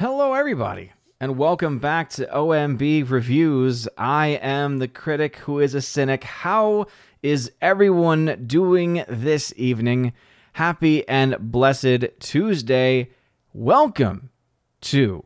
Hello, everybody, and welcome back to OMB Reviews. I am the critic who is a cynic. How is everyone doing this evening? Happy and blessed Tuesday. Welcome to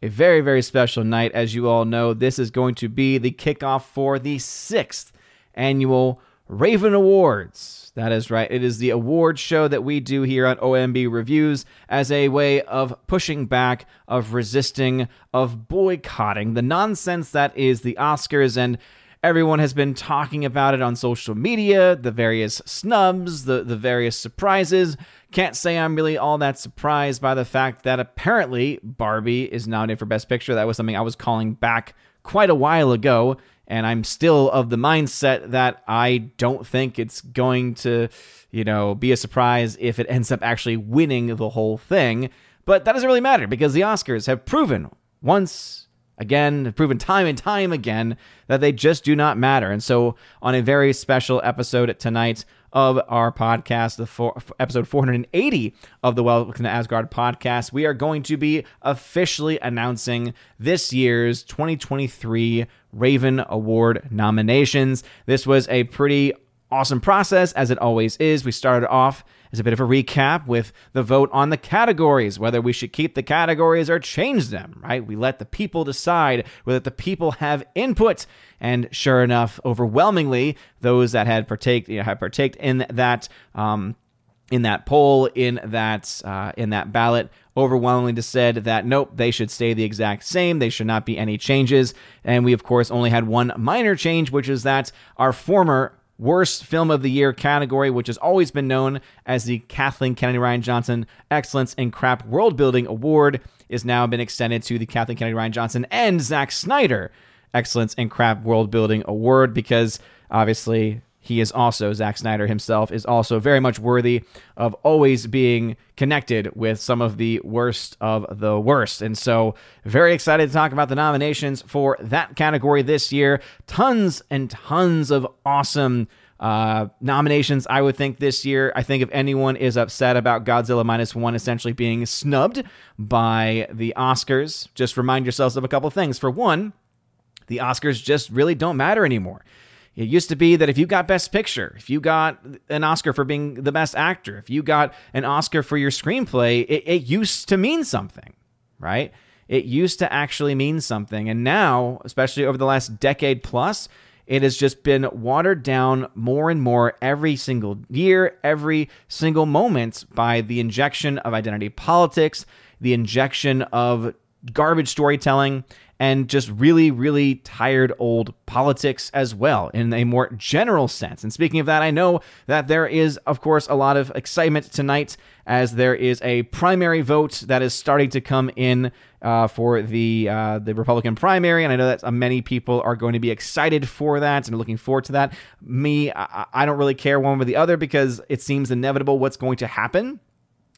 a very, very special night. As you all know, this is going to be the kickoff for the sixth annual Raven Awards. That is right. It is the award show that we do here on OMB Reviews as a way of pushing back, of resisting, of boycotting the nonsense that is the Oscars. And everyone has been talking about it on social media, the various snubs, the, the various surprises. Can't say I'm really all that surprised by the fact that apparently Barbie is nominated for Best Picture. That was something I was calling back quite a while ago. And I'm still of the mindset that I don't think it's going to, you know, be a surprise if it ends up actually winning the whole thing. But that doesn't really matter because the Oscars have proven once again, proven time and time again that they just do not matter. And so, on a very special episode tonight of our podcast, the four, episode 480 of the Welcome to Asgard podcast, we are going to be officially announcing this year's 2023 Raven Award nominations. This was a pretty awesome process, as it always is. We started off as a bit of a recap with the vote on the categories, whether we should keep the categories or change them, right? We let the people decide, let the people have input. And sure enough, overwhelmingly, those that had partake, you know, had partaked in that um, in that poll, in that uh, in that ballot, overwhelmingly just said that nope, they should stay the exact same. They should not be any changes. And we, of course, only had one minor change, which is that our former Worst Film of the Year category, which has always been known as the Kathleen Kennedy Rian Johnson Excellence in Crap World Building Award, is now been extended to the Kathleen Kennedy Rian Johnson and Zack Snyder Excellence in Crap World Building Award because obviously he is also, Zack Snyder himself, is also very much worthy of always being connected with some of the worst of the worst. And so, very excited to talk about the nominations for that category this year. Tons and tons of awesome uh, nominations, I would think, this year. I think if anyone is upset about Godzilla Minus One essentially being snubbed by the Oscars, just remind yourselves of a couple things. For one, the Oscars just really don't matter anymore. It used to be that if you got Best Picture, if you got an Oscar for being the best actor, if you got an Oscar for your screenplay, it, it used to mean something, right? It used to actually mean something. And now, especially over the last decade plus, it has just been watered down more and more every single year, every single moment by the injection of identity politics, the injection of garbage storytelling, and just really, really tired old politics as well, in a more general sense. And speaking of that, I know that there is, of course, a lot of excitement tonight as there is a primary vote that is starting to come in uh, for the uh, the Republican primary, and I know that many people are going to be excited for that and looking forward to that. Me, I, I don't really care one way or the other because it seems inevitable what's going to happen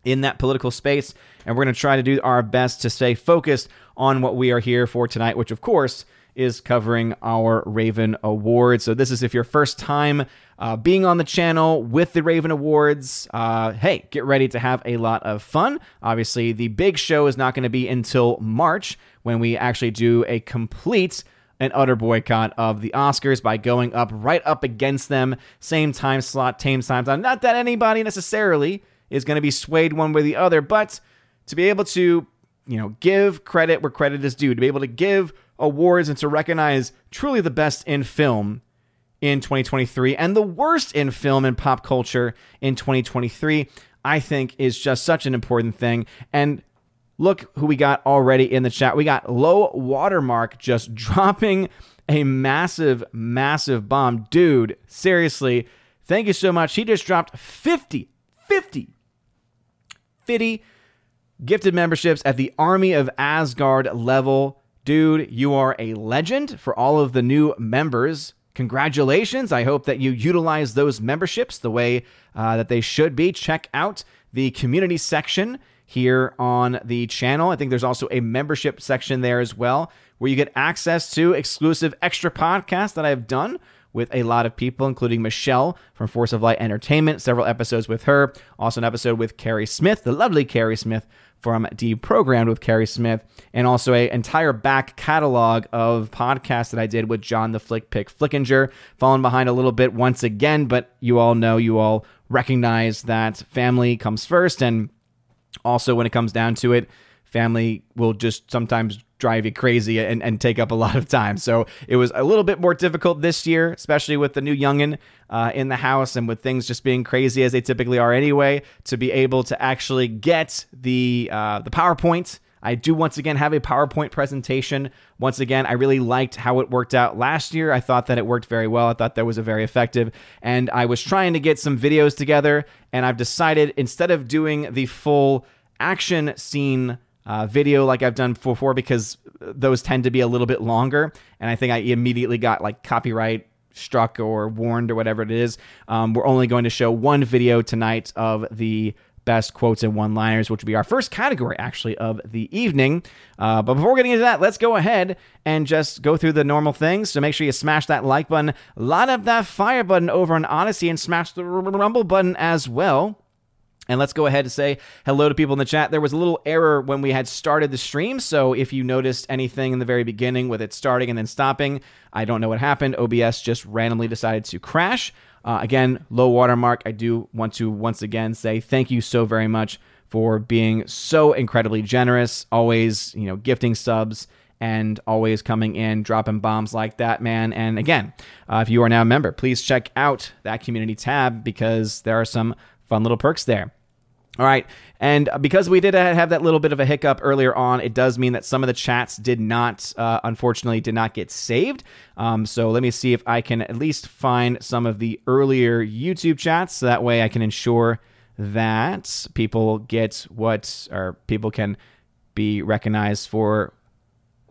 in that political space. And we're going to try to do our best to stay focused on what we are here for tonight, which, of course, is covering our Raven Awards. So, this is if your first time uh, being on the channel with the Raven Awards. Uh, hey, get ready to have a lot of fun. Obviously, the big show is not going to be until March when we actually do a complete and utter boycott of the Oscars by going up right up against them, same time slot, same time time. Not that anybody necessarily is going to be swayed one way or the other, but to be able to, you know, give credit where credit is due, to be able to give awards and to recognize truly the best in film in 2023 and the worst in film and pop culture in 2023, I think is just such an important thing. And look who we got already in the chat. We got Low Watermark just dropping a massive, massive bomb. Dude, seriously, thank you so much. He just dropped 50, 50 50 gifted memberships at the Army of Asgard level. Dude, you are a legend for all of the new members. Congratulations. I hope that you utilize those memberships the way uh, that they should be. Check out the community section here on the channel. I think there's also a membership section there as well, where you get access to exclusive extra podcasts that I've done with a lot of people, including Michelle from Force of Light Entertainment, several episodes with her, also an episode with Carrie Smith, the lovely Carrie Smith from Deprogrammed with Carrie Smith, and also an entire back catalog of podcasts that I did with John the Flick Pick Flickinger. Falling behind a little bit once again, but you all know, you all recognize that family comes first, and also when it comes down to it, family will just sometimes drive you crazy and, and take up a lot of time. So it was a little bit more difficult this year, especially with the new youngin uh, in the house and with things just being crazy as they typically are anyway, to be able to actually get the uh, the PowerPoint. I do once again have a PowerPoint presentation. Once again, I really liked how it worked out last year. I thought that it worked very well. I thought that was a very effective. And I was trying to get some videos together, and I've decided instead of doing the full action scene uh, video like I've done before because those tend to be a little bit longer. And I think I immediately got like copyright struck or warned or whatever it is. Um, we're only going to show one video tonight of the best quotes and one liners, which will be our first category actually of the evening. Uh, but before getting into that, let's go ahead and just go through the normal things. So make sure you smash that like button, light up that fire button over on Odysee, and smash the rumble button as well. And let's go ahead and say hello to people in the chat. There was a little error when we had started the stream. So if you noticed anything in the very beginning with it starting and then stopping, I don't know what happened. OBS just randomly decided to crash. Uh, again, low watermark. I do want to once again say thank you so very much for being so incredibly generous, always, you know, gifting subs and always coming in, dropping bombs like that, man. And again, uh, if you are now a member, please check out that community tab because there are some fun little perks there. All right. And because we did have that little bit of a hiccup earlier on, it does mean that some of the chats did not, uh, unfortunately, did not get saved. Um, so let me see if I can at least find some of the earlier YouTube chats. So that way I can ensure that people get what, or people can be recognized for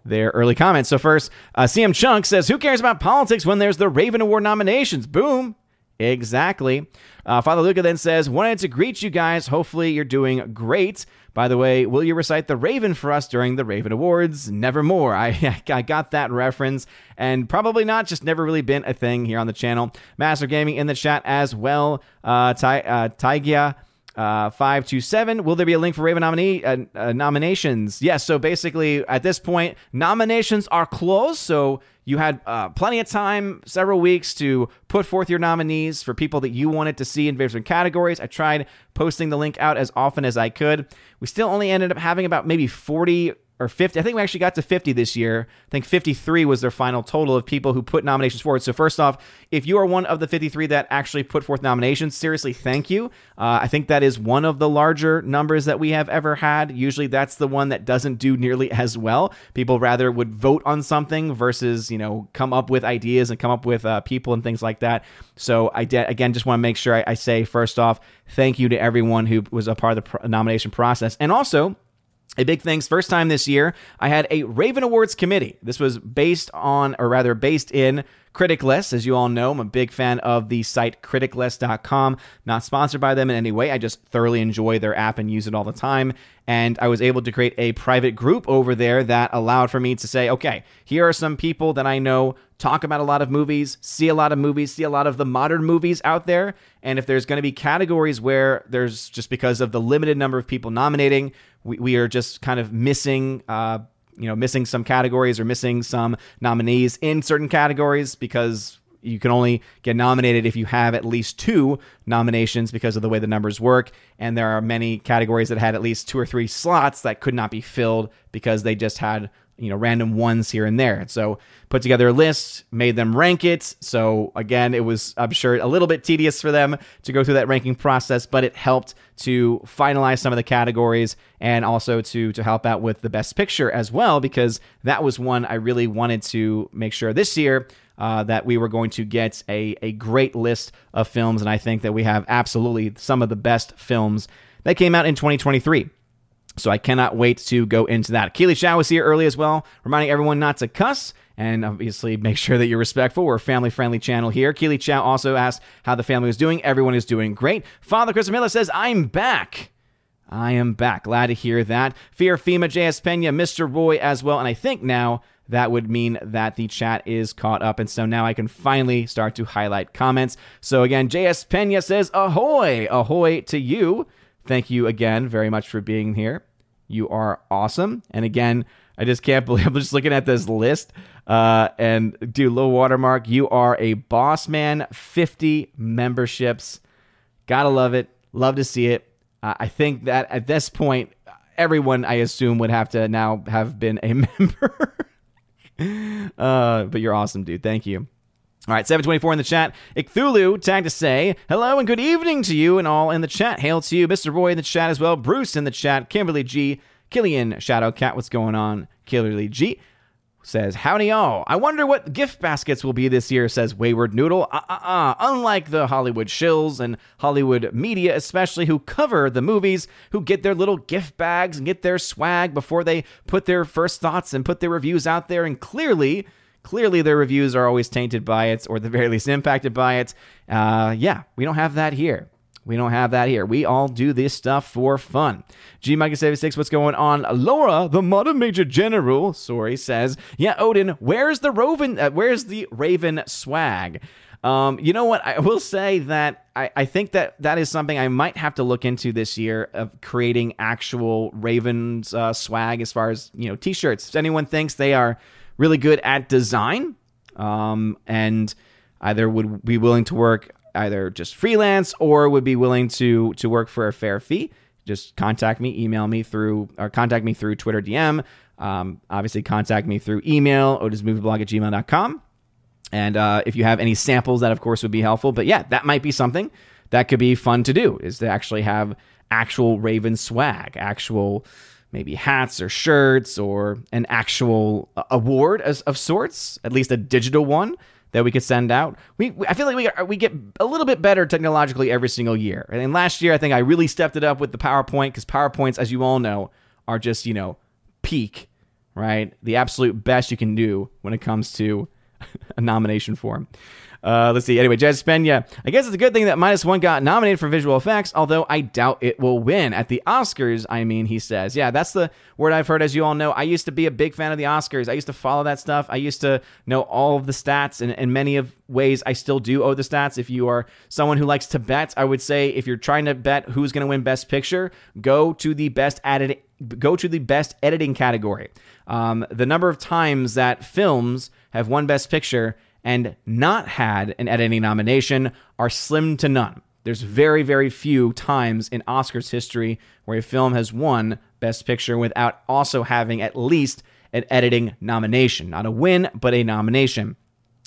their early comments. So first, uh, CM Chunk says, "Who cares about politics when there's the Raven Award nominations?" Boom. Exactly. Uh, Father Luca then says, Wanted to greet you guys. Hopefully, you're doing great. By the way, will you recite the Raven for us during the Raven Awards? Nevermore. I, I got that reference, and probably not, just never really been a thing here on the channel. Master Gaming in the chat as well. Uh, Ty, uh. Uh, 527. Will there be a link for Raven nominee uh, uh, nominations? Yes. So basically, at this point, nominations are closed. So you had uh, plenty of time, several weeks, to put forth your nominees for people that you wanted to see in different categories. I tried posting the link out as often as I could. We still only ended up having about maybe 40 or 50. I think we actually got to 50 this year. I think 53 was their final total of people who put nominations forward. So, first off, if you are one of the 53 that actually put forth nominations, seriously, thank you. Uh, I think that is one of the larger numbers that we have ever had. Usually, that's the one that doesn't do nearly as well. People rather would vote on something versus, you know, come up with ideas and come up with uh, people and things like that. So, I de- again just want to make sure I, I say, first off, thank you to everyone who was a part of the nomination process. And also, a big things. First time this year, I had a Raven Awards committee. This was based on, or rather, based in CriticList. As you all know, I'm a big fan of the site criticlist.com. Not sponsored by them in any way. I just thoroughly enjoy their app and use it all the time. And I was able to create a private group over there that allowed for me to say, okay, here are some people that I know talk about a lot of movies, see a lot of movies, see a lot of the modern movies out there. And if there's going to be categories where there's just because of the limited number of people nominating, we, we are just kind of missing. Uh, you know, missing some categories or missing some nominees in certain categories because you can only get nominated if you have at least two nominations because of the way the numbers work. And there are many categories that had at least two or three slots that could not be filled because they just had you know random ones here and there. So put together a list, made them rank it. So again, it was I'm sure a little bit tedious for them to go through that ranking process, but it helped to finalize some of the categories and also to to help out with the best picture as well because that was one I really wanted to make sure this year uh, that we were going to get a, a great list of films. And I think that we have absolutely some of the best films that came out in 2023. So I cannot wait to go into that. Keely Chow was here early as well, reminding everyone not to cuss and obviously make sure that you're respectful. We're a family friendly channel here. Keely Chow also asked how the family was doing. Everyone is doing great. Father Chris Miller says, I'm back. I am back. Glad to hear that. Fear FEMA, JS Pena, Mr. Roy as well. And I think now that would mean that the chat is caught up. And so now I can finally start to highlight comments. So again, JS Pena says, Ahoy! Ahoy to you. Thank you again very much for being here. You are awesome. And again, I just can't believe I'm just looking at this list. Uh, and dude, low watermark, you are a boss man. 50 memberships. Gotta love it. Love to see it. Uh, I think that at this point, everyone I assume would have to now have been a member. uh, but you're awesome, dude. Thank you. All right, 724 in the chat. Icthulu tagged to say, hello and good evening to you and all in the chat. Hail to you, Mr. Boy in the chat as well. Bruce in the chat. Kimberly G. Killian Shadow Cat. What's going on? Kimberly G says, Howdy all. I wonder what gift baskets will be this year, says Wayward Noodle. Uh uh uh. Unlike the Hollywood shills and Hollywood media, especially who cover the movies, who get their little gift bags and get their swag before they put their first thoughts and put their reviews out there. And clearly, clearly their reviews are always tainted by it or at the very least impacted by it. Uh, yeah, we don't have that here. We don't have that here. We all do this stuff for fun. G Micah 76, what's going on? Laura, the modern major general, sorry, says, yeah, Odin, where's the Raven? Uh, where's the Raven swag? Um, you know what? I will say that I, I think that that is something I might have to look into this year of creating actual Ravens uh, swag as far as you know t-shirts. If anyone thinks they are really good at design, um, and either would be willing to work either just freelance or would be willing to to work for a fair fee, just contact me, email me through, or contact me through Twitter DM. Um, obviously, contact me through email, odinsmovieblog at gmail.com. And uh, if you have any samples, that of course would be helpful. But yeah, that might be something that could be fun to do is to actually have actual Raven swag, actual maybe hats or shirts or an actual uh, award as, of sorts, at least a digital one that we could send out. We I feel like we we get a little bit better technologically every single year. And last year I think I really stepped it up with the PowerPoint because PowerPoints, as you all know, are just you know peak, right? The absolute best you can do when it comes to a nomination form. Uh, let's see. Anyway, Jazz Pena. I guess it's a good thing that Minus One got nominated for visual effects, although I doubt it will win. At the Oscars, I mean, he says. Yeah, that's the word I've heard, as you all know. I used to be a big fan of the Oscars. I used to follow that stuff. I used to know all of the stats, and in many of ways, I still do owe the stats. If you are someone who likes to bet, I would say if you're trying to bet who's going to win Best Picture, go to the best editing. Go to the best editing category. Um, the number of times that films have won Best Picture and not had an editing nomination are slim to none. There's very, very few times in Oscars history where a film has won Best Picture without also having at least an editing nomination. Not a win, but a nomination.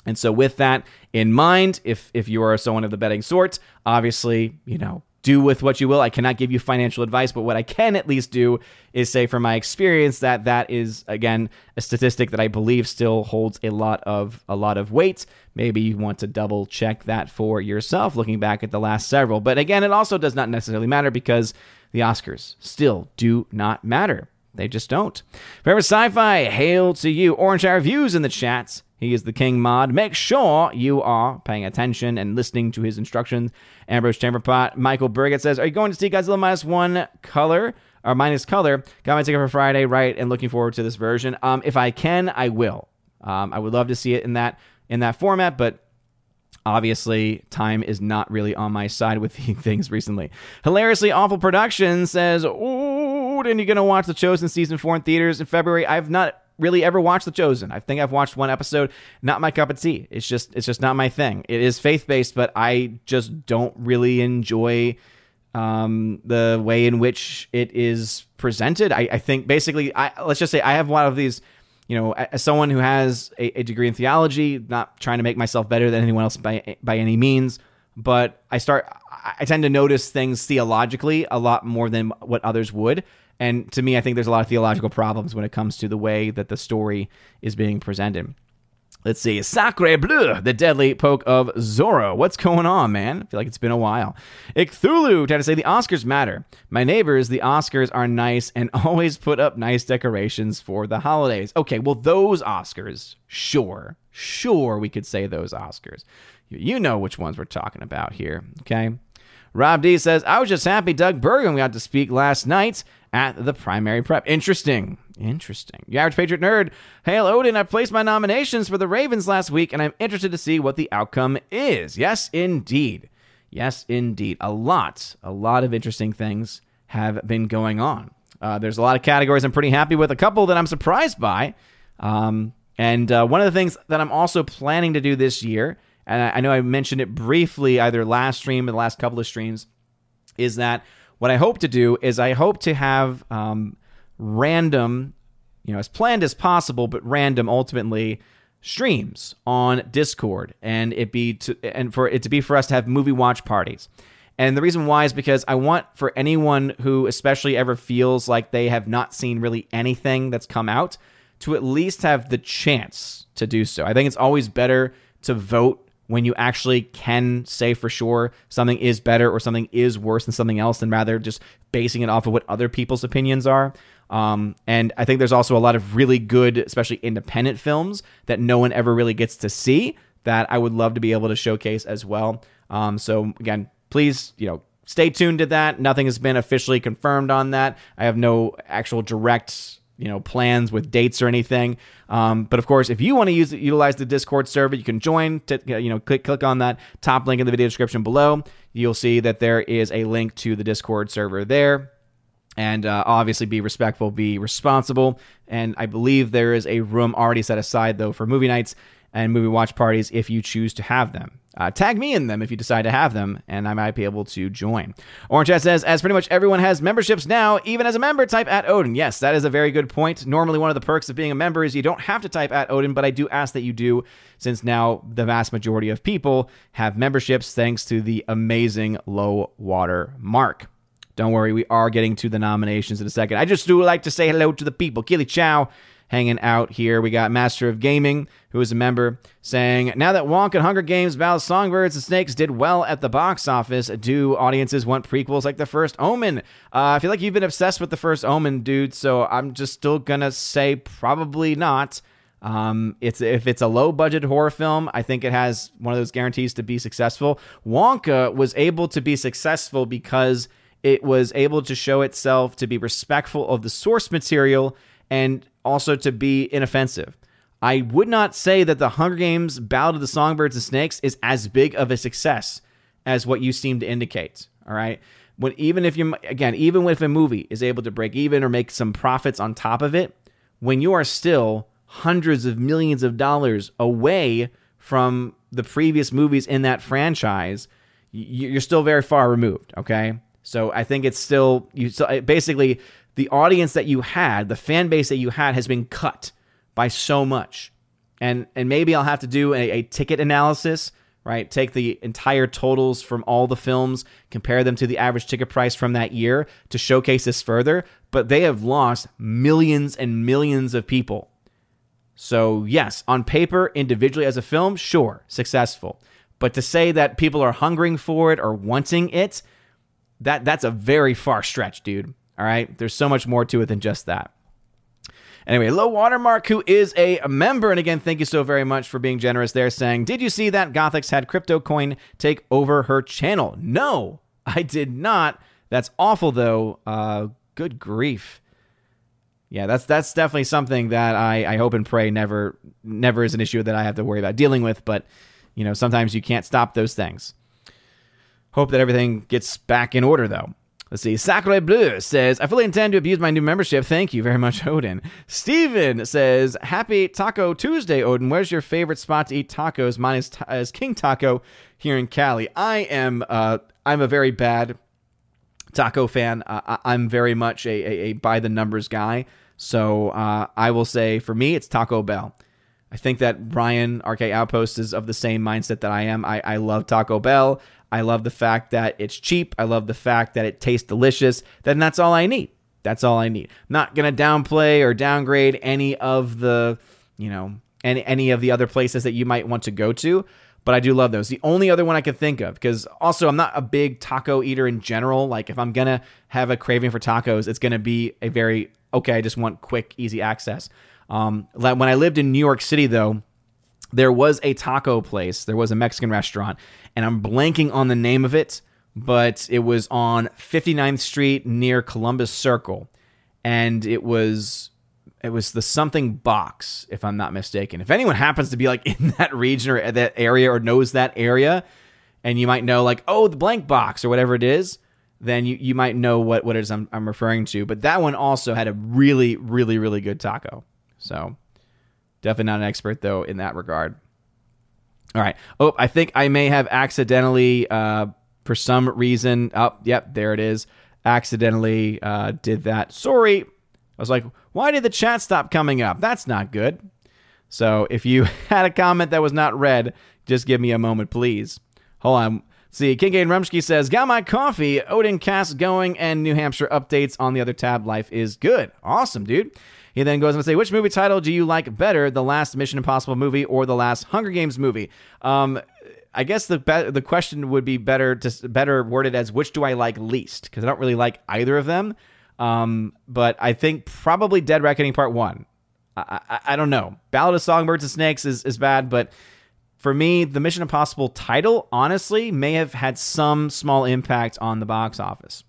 And so, with that in mind, if if you are someone of the betting sort, obviously, you know, do with what you will. I cannot give you financial advice, but what I can at least do is say from my experience that that is again a statistic that I believe still holds a lot of a lot of weight. Maybe you want to double check that for yourself looking back at the last several. But again, it also does not necessarily matter because the Oscars still do not matter. They just don't. Forever Sci-Fi, hail to you. Orange Hour Views in the chats. He is the king mod. Make sure you are paying attention and listening to his instructions. Ambrose Chamberpot. Michael Burgett says, Are you going to see Godzilla minus one color? Or minus color. Got my ticket for Friday, right? And looking forward to this version. Um, if I can, I will. Um, I would love to see it in that in that format, but obviously time is not really on my side with things recently. Hilariously awful production says, Ooh, and you're gonna watch The Chosen season four in theaters in February." I've not really ever watched The Chosen. I think I've watched one episode. Not my cup of tea. It's just it's just not my thing. It is faith based, but I just don't really enjoy um, the way in which it is presented. I, I think basically, I, let's just say I have one of these. You know, as someone who has a, a degree in theology, not trying to make myself better than anyone else by by any means, but I start I tend to notice things theologically a lot more than what others would. And to me, I think there's a lot of theological problems when it comes to the way that the story is being presented. Let's see. Sacre Bleu, the deadly poke of Zorro. What's going on, man? I feel like it's been a while. Icthulu tried to say the Oscars matter. My neighbors, the Oscars are nice and always put up nice decorations for the holidays. Okay, well, those Oscars, sure. Sure, we could say those Oscars. You know which ones we're talking about here, okay? Rob D says, I was just happy Doug Burgum got to speak last night at the primary prep. Interesting. Interesting. The average Patriot nerd. Hail Odin, I placed my nominations for the Ravens last week, and I'm interested to see what the outcome is. Yes, indeed. Yes, indeed. A lot, a lot of interesting things have been going on. Uh, there's a lot of categories I'm pretty happy with, a couple that I'm surprised by. Um, and uh, one of the things that I'm also planning to do this year, and I, I know I mentioned it briefly either last stream or the last couple of streams, is that what I hope to do is I hope to have um, random, you know, as planned as possible, but random ultimately streams on Discord, and it be to and for it to be for us to have movie watch parties. And the reason why is because I want for anyone who especially ever feels like they have not seen really anything that's come out to at least have the chance to do so. I think it's always better to vote when you actually can say for sure something is better or something is worse than something else than rather just basing it off of what other people's opinions are. Um, and I think there's also a lot of really good, especially independent films that no one ever really gets to see that I would love to be able to showcase as well. Um, so again, please, you know, stay tuned to that. Nothing has been officially confirmed on that. I have no actual direct you know plans with dates or anything. Um, but of course, if you want to use utilize the Discord server, you can join. To, you know, click click on that top link in the video description below. You'll see that there is a link to the Discord server there. And uh, obviously, be respectful, be responsible. And I believe there is a room already set aside though for movie nights and movie watch parties if you choose to have them. Uh, tag me in them if you decide to have them, and I might be able to join. Orange Chat says, as pretty much everyone has memberships now, even as a member, type at Odin. Yes, that is a very good point. Normally, one of the perks of being a member is you don't have to type at Odin, but I do ask that you do, since now the vast majority of people have memberships thanks to the amazing low water mark. Don't worry, we are getting to the nominations in a second. I just do like to say hello to the people. Kili Chow hanging out here. We got Master of Gaming, who is a member, saying, Now that Wonka and Hunger Games, Ballad Songbirds and Snakes did well at the box office, do audiences want prequels like The First Omen? Uh, I feel like you've been obsessed with The First Omen, dude, so I'm just still gonna say probably not. Um, it's if it's a low budget horror film, I think it has one of those guarantees to be successful. Wonka was able to be successful because it was able to show itself to be respectful of the source material and also to be inoffensive. I would not say that the Hunger Games Ballad of the Songbirds and Snakes is as big of a success as what you seem to indicate. All right. When even if you again, even if a movie is able to break even or make some profits on top of it, when you are still hundreds of millions of dollars away from the previous movies in that franchise, you're still very far removed. Okay. So I think it's still you. So basically, the audience that you had, the fan base that you had, has been cut by so much. And and maybe I'll have to do a, a ticket analysis, right? Take the entire totals from all the films, compare them to the average ticket price from that year to showcase this further. But they have lost millions and millions of people. So yes, on paper, individually as a film, sure, successful. But to say that people are hungering for it or wanting it, that that's a very far stretch, dude. All right. There's so much more to it than just that. Anyway, Low Watermark, who is a member, and again, thank you so very much for being generous there, saying, Did you see that Gothix had Crypto Coin take over her channel? No, I did not. That's awful, though. Uh, good grief. Yeah, that's that's definitely something that I, I hope and pray never never is an issue that I have to worry about dealing with. But you know, sometimes you can't stop those things. Hope that everything gets back in order, though. Let's see. Sacre Bleu says, I fully intend to abuse my new membership. Thank you very much, Odin. Steven says, Happy Taco Tuesday, Odin. Where's your favorite spot to eat tacos? Mine is, ta- is King Taco here in Cali. I am, uh, I'm a very bad taco fan. Uh, I'm very much a, a, a, by the numbers guy. So uh, I will say, for me, it's Taco Bell. I think that Brian RK Outpost is of the same mindset that I am. I, I love Taco Bell. I love the fact that it's cheap. I love the fact that it tastes delicious. Then that's all I need. That's all I need. not going to downplay or downgrade any of the, you know, any any of the other places that you might want to go to, but I do love those. The only other one I could think of because also I'm not a big taco eater in general. Like if I'm going to have a craving for tacos, it's going to be a very okay, I just want quick, easy access. Um, when I lived in New York City though, there was a taco place, there was a Mexican restaurant, and I'm blanking on the name of it, but it was on 59th Street near Columbus Circle, and it was it was the something box, if I'm not mistaken. If anyone happens to be like in that region or that area or knows that area, and you might know like oh the blank box or whatever it is, then you, you might know what, what it is I'm, I'm referring to. But that one also had a really, really, really good taco. So definitely not an expert, though, in that regard. All right. Oh, I think I may have accidentally, uh, for some reason, oh, yep, there it is. Accidentally uh, did that. Sorry. I was like, why did the chat stop coming up? That's not good. So if you had a comment that was not read, just give me a moment, please. Hold on. See, Kincaid Rumsky says, Got my coffee, Odin cast going, and New Hampshire updates on the other tab. Life is good. Awesome, dude. He then goes on to say, Which movie title do you like better, the last Mission Impossible movie or the last Hunger Games movie? Um, I guess the be- the question would be better to better worded as which do I like least because I don't really like either of them. Um, but I think probably Dead Reckoning Part One. I, I, I don't know. Ballad of Songbirds and Snakes is, is bad, but for me, the Mission Impossible title, honestly, may have had some small impact on the box office.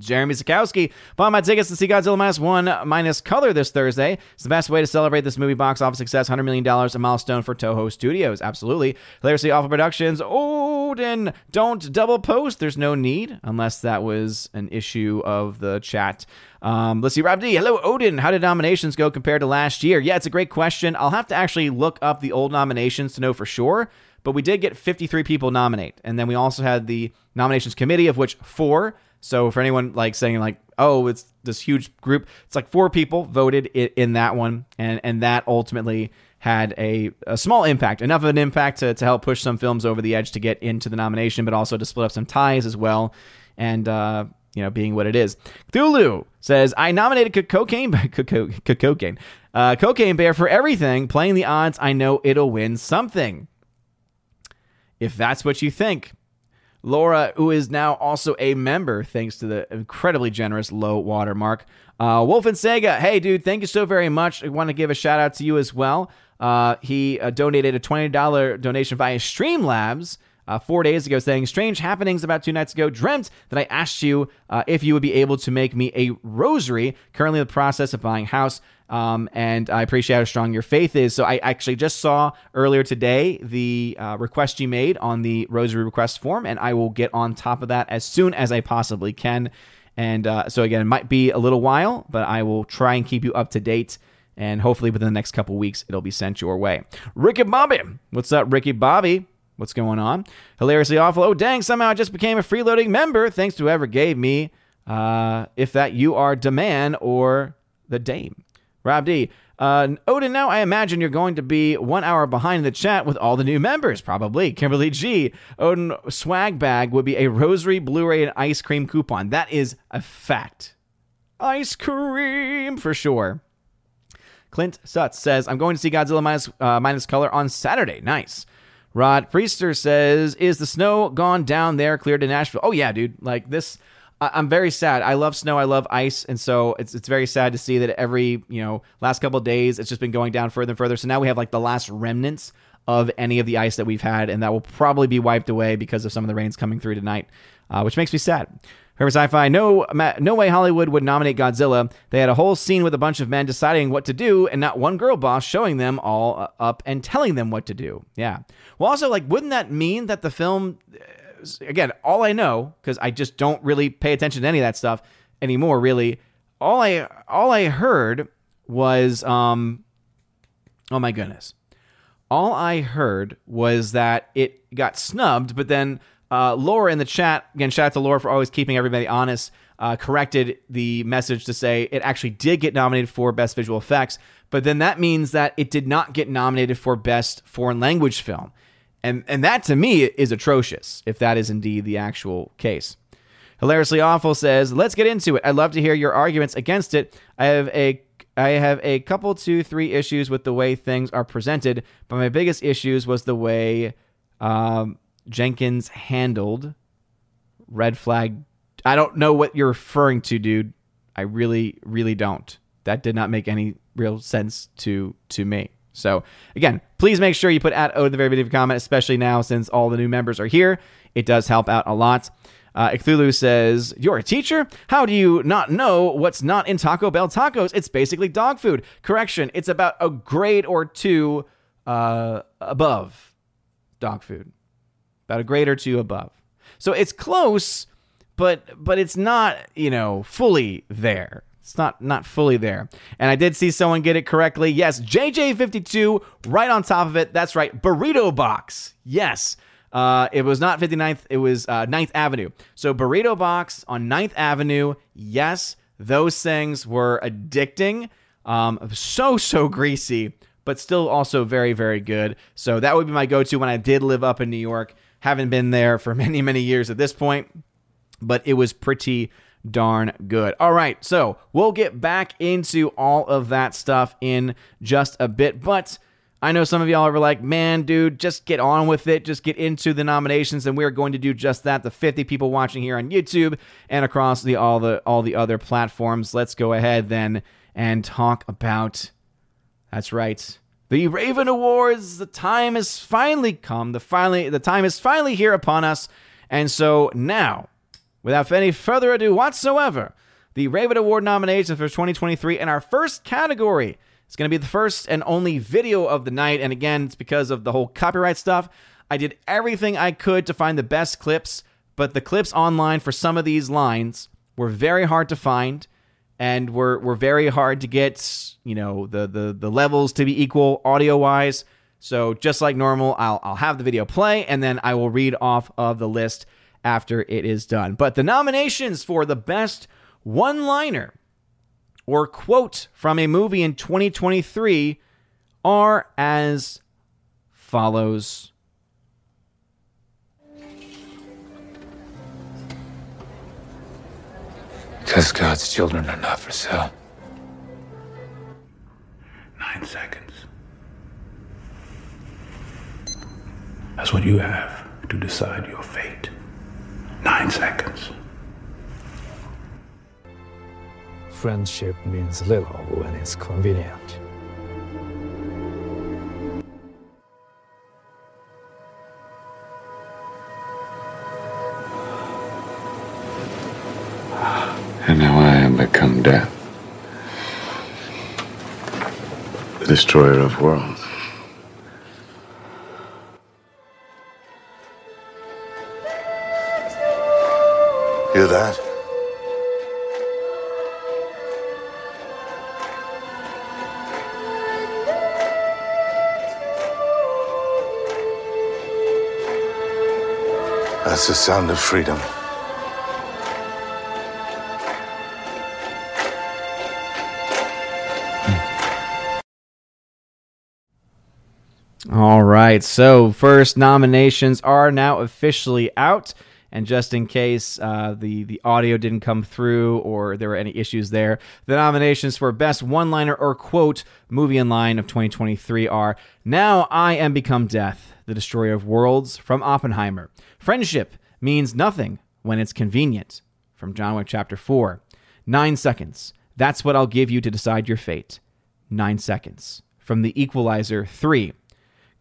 Jeremy Sikowski bought my tickets to see Godzilla minus one minus color this Thursday. It's the best way to celebrate this movie box office success. $100 million, a milestone for Toho Studios. Absolutely. Hilariously Awful Productions. Odin, don't double post. There's no need, unless that was an issue of the chat. Um, let's see, Rob D. Hello, Odin. How did nominations go compared to last year? Yeah, it's a great question. I'll have to actually look up the old nominations to know for sure. But we did get 53 people nominate. And then we also had the nominations committee, of which four so for anyone like saying like, oh, it's this huge group, it's like four people voted in, that one, and and that ultimately had a, a small impact, enough of an impact to, to help push some films over the edge to get into the nomination, but also to split up some ties as well. And uh, you know, being what it is. Cthulhu says, I nominated cocaine, cocaine, uh, cocaine bear for everything. Playing the odds, I know it'll win something. If that's what you think, Laura, who is now also a member thanks to the incredibly generous low water mark. Uh, Wolf and Sega, hey dude, thank you so very much. I want to give a shout out to you as well. Uh, he uh, donated a $20 donation via Streamlabs. Uh, four days ago, saying, Strange happenings about two nights ago. Dreamt that I asked you uh, if you would be able to make me a rosary. Currently in the process of buying house. Um, and I appreciate how strong your faith is. So I actually just saw earlier today the uh, request you made on the rosary request form, and I will get on top of that as soon as I possibly can. And uh, so again, it might be a little while, but I will try and keep you up to date. And hopefully within the next couple weeks, it'll be sent your way. Ricky Bobby, what's up, Ricky Bobby? What's going on? Hilariously awful. Oh dang! Somehow I just became a freeloading member. Thanks to whoever gave me. Uh, if that you are demand or the dame. Rob D. Uh, Odin, now I imagine you're going to be one hour behind the chat with all the new members, probably. Kimberly G. Odin swag bag would be a rosary, Blu-ray, and ice cream coupon. That is a fact. Ice cream for sure. Clint Sutz says, I'm going to see Godzilla minus, uh, minus color on Saturday. Nice. Rod Priester says, Is the snow gone down there, cleared to Nashville? Oh, yeah, dude. Like this I'm very sad. I love snow. I love ice, and so it's it's very sad to see that every you know last couple days it's just been going down further and further. So now we have like the last remnants of any of the ice that we've had, and that will probably be wiped away because of some of the rains coming through tonight, uh, which makes me sad. Herbert Sci-Fi, no, no way Hollywood would nominate Godzilla. They had a whole scene with a bunch of men deciding what to do, and not one girl boss showing them all uh, up and telling them what to do. Yeah. Well, also, like, wouldn't that mean that the film again, all I know because I just don't really pay attention to any of that stuff anymore. Really, all I all I heard was, um, oh my goodness, all I heard was that it got snubbed, but then uh, Laura in the chat again, shout out to Laura for always keeping everybody honest. Uh, corrected the message to say it actually did get nominated for best visual effects, but then that means that it did not get nominated for best foreign language film. And and that to me is atrocious if that is indeed the actual case. Hilariously awful says, "Let's get into it. I'd love to hear your arguments against it. I have a I have a couple two three issues with the way things are presented, but my biggest issues was the way um, Jenkins handled red flag. I don't know what you're referring to, dude. I really really don't. That did not make any real sense to to me." So again, please make sure you put at O to the very beginning of comment, especially now since all the new members are here. It does help out a lot. Uh, Cthulhu says, You're a teacher? How do you not know what's not in Taco Bell tacos? It's basically dog food. Correction, it's about a grade or two uh, above dog food. About a grade or two above. So it's close, but but it's not you know fully there. It's not not fully there. And I did see someone get it correctly. Yes, JJ52 right on top of it. That's right. Burrito Box. Yes. Uh, it was not 59th, it was uh, 9th Avenue. So Burrito Box on 9th Avenue. Yes, those things were addicting. Um, so so greasy, but still also very very good. So that would be my go-to when I did live up in New York. Haven't been there for many many years at this point, but it was pretty darn good. All right, so we'll get back into all of that stuff in just a bit, but I know some of y'all are like, man, dude, just get on with it. Just get into the nominations, and we're going to do just that. The 50 people watching here on YouTube and across the all the all the other platforms. Let's go ahead then and talk about. That's right. The Raven Awards. The time has finally come. The finally the time is finally here upon us. And so now, without any further ado whatsoever, the Raven Award nominations for 2023 in our first category it's going to be the first and only video of the night. And again, it's because of the whole copyright stuff. I did everything I could to find the best clips, but the clips online for some of these lines were very hard to find and were, were very hard to get, you know, the, the, the levels to be equal audio wise. So just like normal, I'll, I'll have the video play and then I will read off of the list after it is done. But the nominations for the best one liner or quote from a movie in 2023 are as follows. Because God's children are not for sale. Nine seconds. That's what you have to decide your fate. Nine seconds. friendship means little when it's convenient. And now I am become death, the destroyer of worlds. Hear that? That's the sound of freedom. All right. So, first nominations are now officially out. And just in case uh, the the audio didn't come through or there were any issues there, the nominations for best one liner or quote movie in line of 2023 are "Now I Am Become Death," The Destroyer of Worlds from Oppenheimer, Friendship means nothing when it's convenient. From John Wick Chapter 4. Nine seconds. That's what I'll give you to decide your fate. Nine seconds. From The Equalizer 3.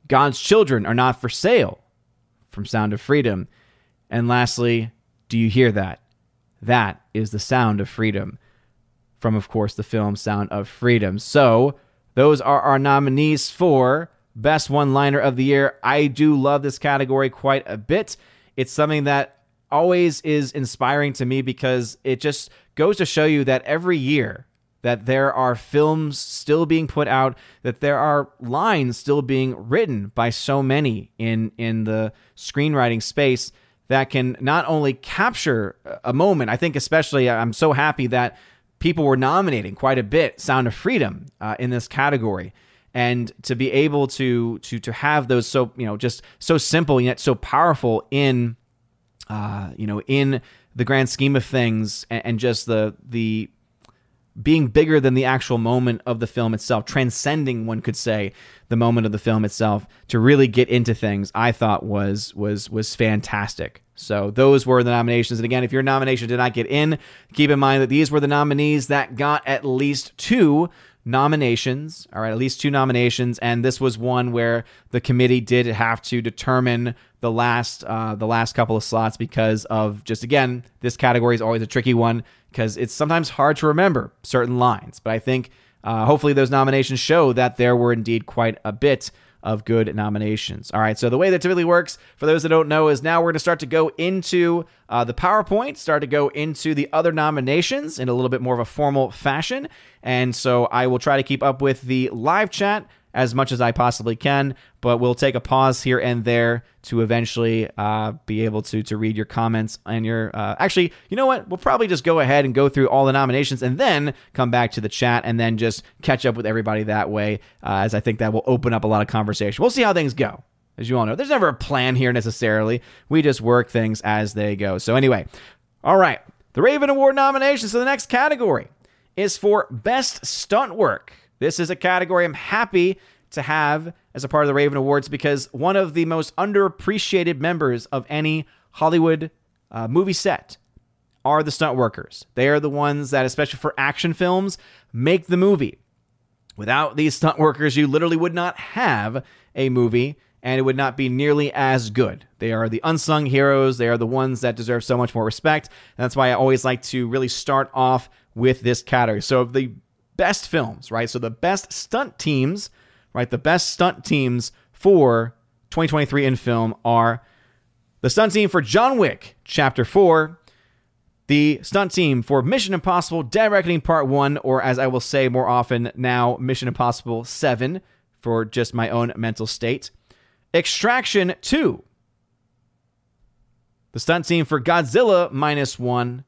God's children are not for sale. From Sound of Freedom. And lastly, do you hear that? That is the sound of freedom. From, of course, the film Sound of Freedom. So, those are our nominees for Best One Liner of the Year. I do love this category quite a bit. It's something that always is inspiring to me because it just goes to show you that every year that there are films still being put out that there are lines still being written by so many in in the screenwriting space that can not only capture a moment i think especially i'm so happy that people were nominating quite a bit sound of freedom uh, in this category. And to be able to to to have those so you know just so simple yet so powerful in uh, you know in the grand scheme of things and, and just the the being bigger than the actual moment of the film itself, transcending one could say the moment of the film itself to really get into things, I thought was was was fantastic. So those were the nominations. And again, if your nomination did not get in, keep in mind that these were the nominees that got at least two nominations, all right, at least two nominations, and this was one where the committee did have to determine the last uh, the last couple of slots because of just again this category is always a tricky one because it's sometimes hard to remember certain lines, but I think uh, hopefully those nominations show that there were indeed quite a bit of good nominations. All right, so the way that typically works, for those that don't know, is now we're going to start to go into uh, the PowerPoint, start to go into the other nominations in a little bit more of a formal fashion. And so I will try to keep up with the live chat as much as I possibly can, but we'll take a pause here and there to eventually uh, be able to to read your comments and your. Uh, actually, you know what? We'll probably just go ahead and go through all the nominations and then come back to the chat and then just catch up with everybody that way, uh, as I think that will open up a lot of conversation. We'll see how things go. As you all know, there's never a plan here necessarily. We just work things as they go. So anyway, all right, the Raven Award nominations. So the next category is for Best Stunt Work. This is a category I'm happy to have as a part of the Raven Awards because one of the most underappreciated members of any Hollywood uh, movie set are the stunt workers. They are the ones that, especially for action films, make the movie. Without these stunt workers, you literally would not have a movie and it would not be nearly as good. They are the unsung heroes. They are the ones that deserve so much more respect. And that's why I always like to really start off with this category. So, the best films, right? So the best stunt teams, right? The best stunt teams for 2023 in film are the stunt team for John Wick Chapter 4, the stunt team for Mission Impossible Dead Reckoning Part 1, or as I will say more often now, Mission Impossible 7 for just my own mental state, Extraction 2, the stunt team for Godzilla Minus 1,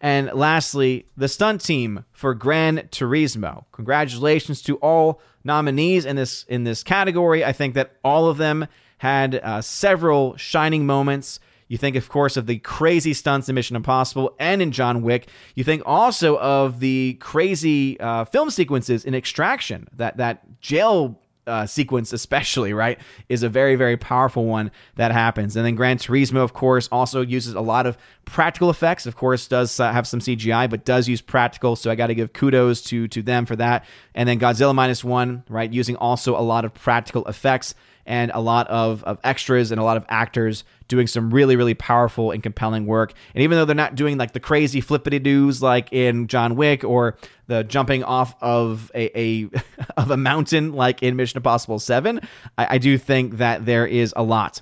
and lastly, the stunt team for Gran Turismo. Congratulations to all nominees in this in this category. I think that all of them had uh, several shining moments. You think, of course, of the crazy stunts in Mission Impossible and in John Wick. You think also of the crazy uh, film sequences in Extraction. That that jail uh, sequence, especially, right, is a very, very powerful one that happens. And then Gran Turismo, of course, also uses a lot of practical effects. Of course, does uh, have some CGI, but does use practical. So I got to give kudos to to them for that. And then Godzilla minus one, right, using also a lot of practical effects and a lot of, of extras and a lot of actors doing some really, really powerful and compelling work. And even though they're not doing like the crazy flippity doos like in John Wick or the jumping off of a, a of a mountain like in Mission Impossible 7, I, I do think that there is a lot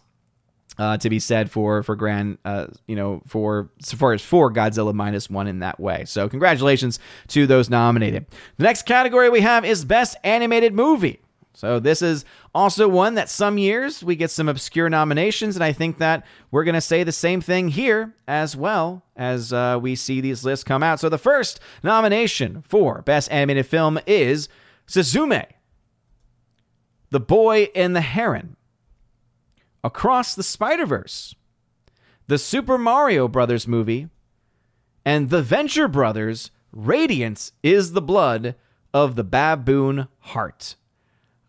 uh, to be said for for Grand, uh, you know, for so far as for Godzilla minus one in that way. So congratulations to those nominated. The next category we have is Best Animated Movie. So this is also one that some years we get some obscure nominations, and I think that we're going to say the same thing here as well as uh, we see these lists come out. So the first nomination for Best Animated Film is Suzume, The Boy and the Heron, Across the Spider Verse, the Super Mario Brothers movie, and the Venture Brothers. Radiant is the blood of the baboon heart.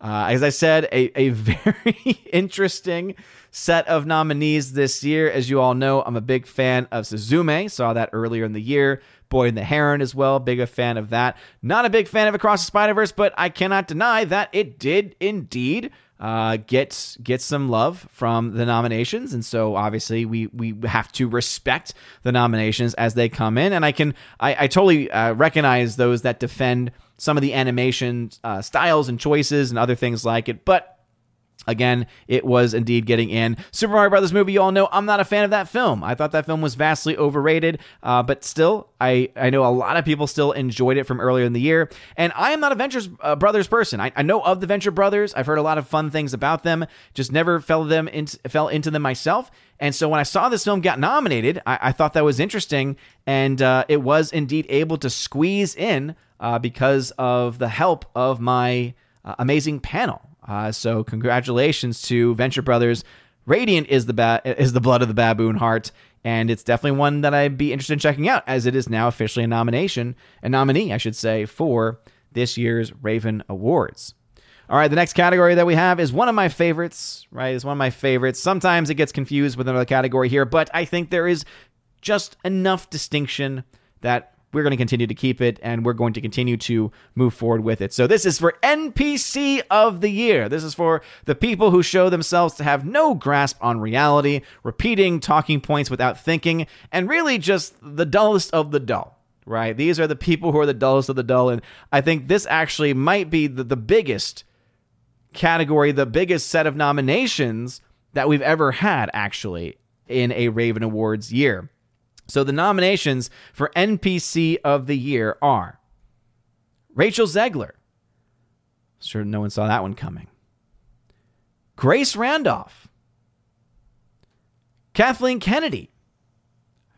Uh, as I said, a, a very interesting set of nominees this year. As you all know, I'm a big fan of Suzume. Saw that earlier in the year. Boy and the Heron as well. Big a fan of that. Not a big fan of Across the Spider Verse, but I cannot deny that it did indeed uh, get get some love from the nominations, and so obviously we we have to respect the nominations as they come in. And I can I, I totally uh, recognize those that defend some of the animation uh, styles and choices and other things like it, but Again, it was indeed getting in. Super Mario Brothers movie, you all know I'm not a fan of that film. I thought that film was vastly overrated, uh, but still, I, I know a lot of people still enjoyed it from earlier in the year. And I am not a Venture uh, Brothers person. I, I know of the Venture Brothers. I've heard a lot of fun things about them. Just never fell them into, fell into them myself. And so when I saw this film get nominated, I, I thought that was interesting, and uh, it was indeed able to squeeze in uh, because of the help of my uh, amazing panel. Uh, so congratulations to Venture Brothers. Radiant is the ba- is the blood of the baboon heart, and it's definitely one that I'd be interested in checking out, as it is now officially a nomination, a nominee, I should say, for this year's Raven Awards. All right, the next category that we have is one of my favorites, right? It's one of my favorites. Sometimes it gets confused with another category here, but I think there is just enough distinction that we're going to continue to keep it and we're going to continue to move forward with it. So, this is for NPC of the Year. This is for the people who show themselves to have no grasp on reality, repeating talking points without thinking, and really just the dullest of the dull. Right? These are the people who are the dullest of the dull. And I think this actually might be the, the biggest category, the biggest set of nominations that we've ever had, actually, in a Raven Awards year. So the nominations for NPC of the year are Rachel Zegler. Sure, no one saw that one coming. Grace Randolph. Kathleen Kennedy.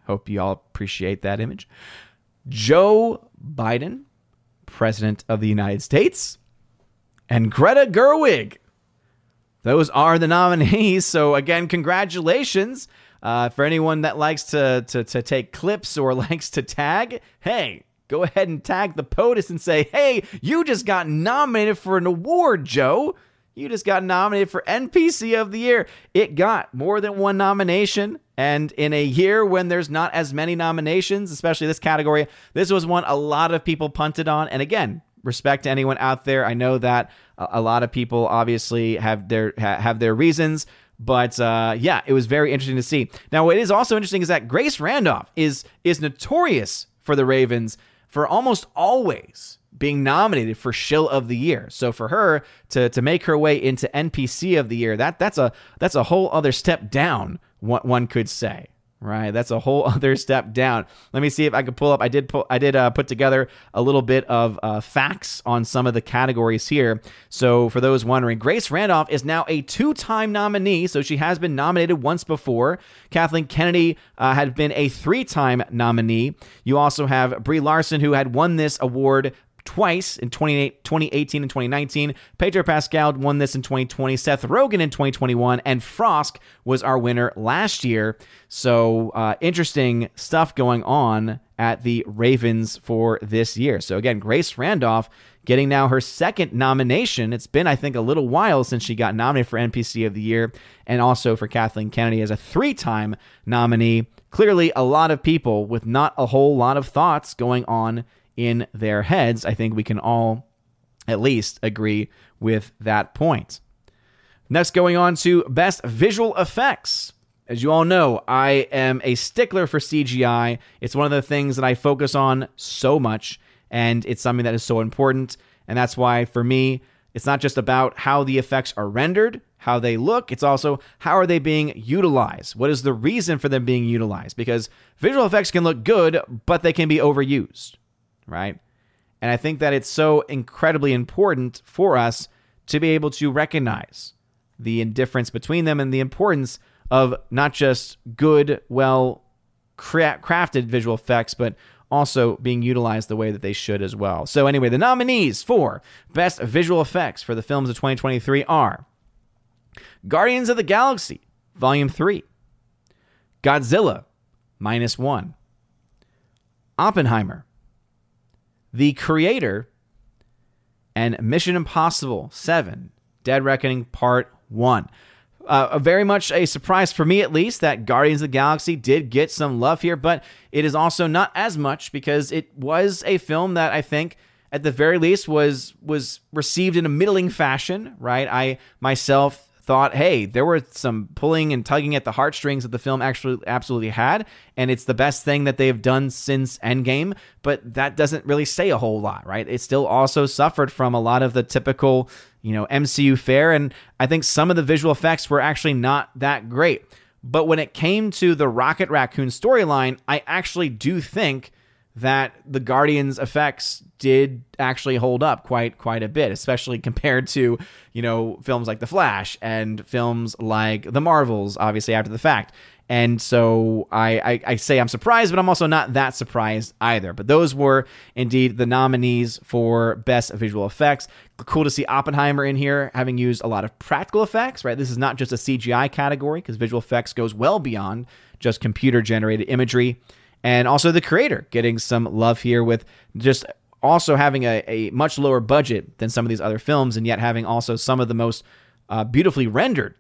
Hope you all appreciate that image. Joe Biden, President of the United States, and Greta Gerwig. Those are the nominees. So, again, congratulations. Uh, for anyone that likes to, to, to take clips or likes to tag, hey, go ahead and tag the POTUS and say, hey, you just got nominated for an award, Joe. You just got nominated for NPC of the Year. It got more than one nomination. And in a year when there's not as many nominations, especially this category, this was one a lot of people punted on. And again, respect to anyone out there. I know that a lot of people obviously have their have their reasons, but uh, yeah, it was very interesting to see. Now, what is also interesting is that Grace Randolph is is notorious for the Ravens for almost always being nominated for Shill of the Year. So for her to to make her way into NPC of the Year, that that's a that's a whole other step down. What one could say right? That's a whole other step down. Let me see if I can pull up. I did pull, I did uh, put together a little bit of uh, facts on some of the categories here. So for those wondering, Grace Randolph is now a two-time nominee. So she has been nominated once before. Kathleen Kennedy uh, had been a three-time nominee. You also have Brie Larson, who had won this award twice in 2018 and 2019. Pedro Pascal won this in 2020, Seth Rogen in 2021, and Frost was our winner last year. So uh, interesting stuff going on at the Ravens for this year. So again, Grace Randolph getting now her second nomination. It's been, I think, a little while since she got nominated for NPC of the Year, and also for Kathleen Kennedy as a three time nominee. Clearly, a lot of people with not a whole lot of thoughts going on in their heads. I think we can all at least agree with that point. Next, going on to best visual effects. As you all know, I am a stickler for CGI. It's one of the things that I focus on so much, and it's something that is so important. And that's why, for me, it's not just about how the effects are rendered, how they look, it's also how are they being utilized? What is the reason for them being utilized? Because visual effects can look good, but they can be overused right? And I think that it's so incredibly important for us to be able to recognize the indifference between them and the importance of not just good, well cra- crafted visual effects, but also being utilized the way that they should as well. So, anyway, the nominees for Best Visual Effects for the films of 2023 are Guardians of the Galaxy, Volume 3, Godzilla, minus one, Oppenheimer, the creator, and Mission Impossible 7 Dead Reckoning Part 1. Uh, very much a surprise for me, at least, that Guardians of the Galaxy did get some love here, but it is also not as much because it was a film that I think, at the very least, was was received in a middling fashion. Right, I myself thought, hey, there were some pulling and tugging at the heartstrings that the film actually absolutely had, and it's the best thing that they've done since Endgame. But that doesn't really say a whole lot, right? It still also suffered from a lot of the typical, you know, MCU fare, and I think some of the visual effects were actually not that great. But when it came to the Rocket Raccoon storyline, I actually do think that the Guardians effects did actually hold up quite quite a bit, especially compared to you know films like The Flash and films like The Marvels, obviously after the fact. And so I, I, I say I'm surprised, but I'm also not that surprised either. But those were indeed the nominees for best visual effects. Cool to see Oppenheimer in here, having used a lot of practical effects. Right, this is not just a CGI category because visual effects goes well beyond just computer generated imagery and also the creator getting some love here with just also having a, a much lower budget than some of these other films, and yet having also some of the most uh, beautifully rendered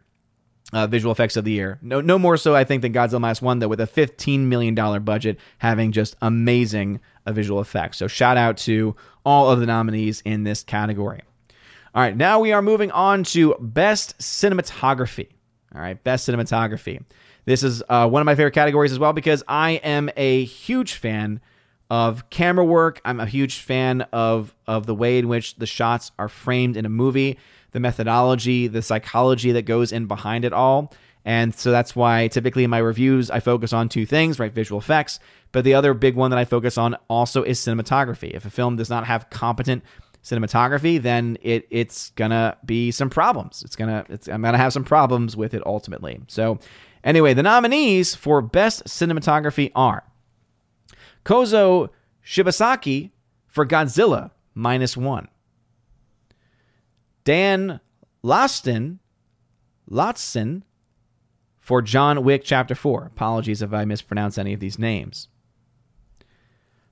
uh, visual effects of the year. No, no more so I think than Godzilla Minus One, though, with a fifteen million dollar budget, having just amazing uh, visual effects. So shout out to all of the nominees in this category. All right, now we are moving on to best cinematography. All right, best cinematography. This is uh, one of my favorite categories as well because I am a huge fan of camera work. I'm a huge fan of of the way in which the shots are framed in a movie, the methodology, the psychology that goes in behind it all. And so that's why typically in my reviews I focus on two things, right? Visual effects, but the other big one that I focus on also is cinematography. If a film does not have competent cinematography, then it it's gonna be some problems. It's gonna it's, I'm gonna have some problems with it ultimately. So anyway, the nominees for best cinematography are Kozo Shibasaki for Godzilla minus one. Dan Laston Lotson for John Wick Chapter 4. Apologies if I mispronounce any of these names.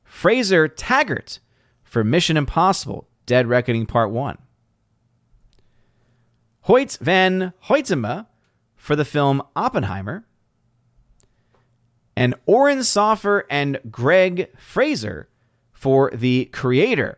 Fraser Taggart for Mission Impossible Dead Reckoning Part 1. Hoyt van Hoytema for the film Oppenheimer. And Oren Soffer and Greig Fraser for The Creator.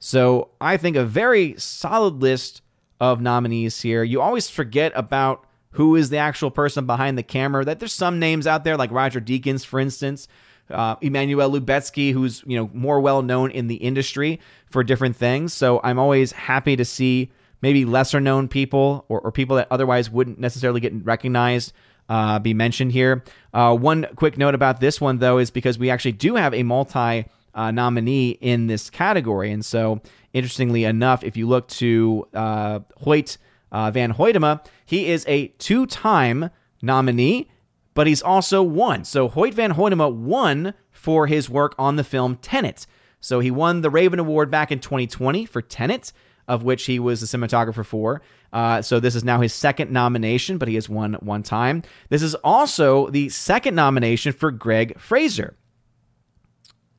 So I think a very solid list of nominees here. You always forget about who is the actual person behind the camera. That there's some names out there like Roger Deakins, for instance, uh, Emmanuel Lubezki, who's you know more well known in the industry for different things. So I'm always happy to see maybe lesser known people or, or people that otherwise wouldn't necessarily get recognized uh, be mentioned here. Uh, one quick note about this one though is because we actually do have a multi uh, nominee in this category, and so interestingly enough, if you look to uh, Hoyt uh, Van Hoytema, he is a two time nominee, but he's also won. So Hoyt Van Hoytema won for his work on the film Tenet. So he won the Raven Award back in 2020 for Tenet, of which he was the cinematographer for. Uh, so this is now his second nomination, but he has won one time. This is also the second nomination for Greig Fraser.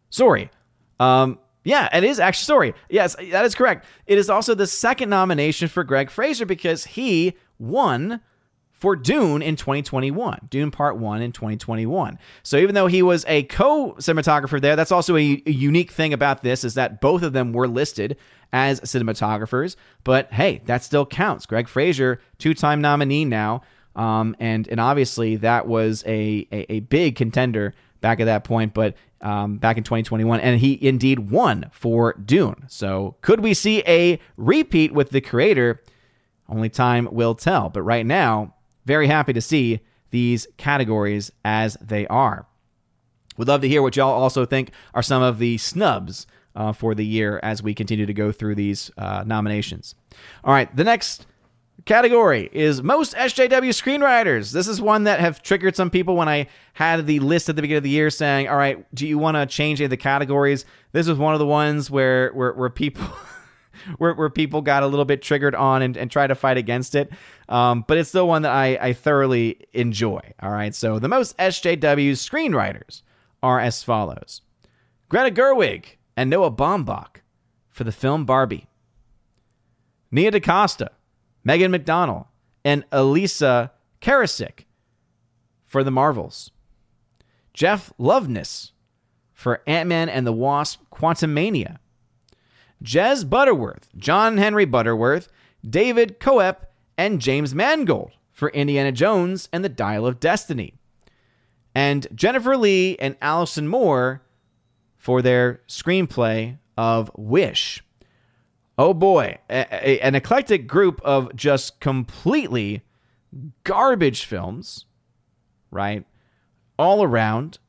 Sorry. Um, yeah, it is actually. Sorry. Yes, that is correct. It is also the second nomination for Greig Fraser because he won for Dune in 2021, Dune Part 1 in 2021. So even though he was a co-cinematographer there, that's also a, a, unique thing about this is that both of them were listed as cinematographers, but hey, that still counts. Greig Fraser, two-time nominee now, um, and and obviously that was a, a, a big contender back at that point, but um, back in 2021, and he indeed won for Dune. So, could we see a repeat with the creator? Only time will tell. But right now, very happy to see these categories as they are. Would love to hear what y'all also think are some of the snubs uh, for the year as we continue to go through these uh, nominations. All right, the next category is most SJW screenwriters. This is one that have triggered some people when I had the list at the beginning of the year saying, "All right, do you want to change any of the categories?" This was one of the ones where where, where people. where, where people got a little bit triggered on and, and try to fight against it. Um, but it's still one that I, I thoroughly enjoy. All right. So the most SJW screenwriters are as follows Greta Gerwig and Noah Baumbach for the film Barbie, Nia DaCosta Megan McDonnell, and Elisa Karasik for the Marvels. Jeff Loveness for Ant Man and the Wasp Quantumania. Jez Butterworth, John Henry Butterworth, David Koepp, and James Mangold for Indiana Jones and the Dial of Destiny. And Jennifer Lee and Allison Moore for their screenplay of Wish oh boy, a, a, an eclectic group of just completely garbage films, right? All around.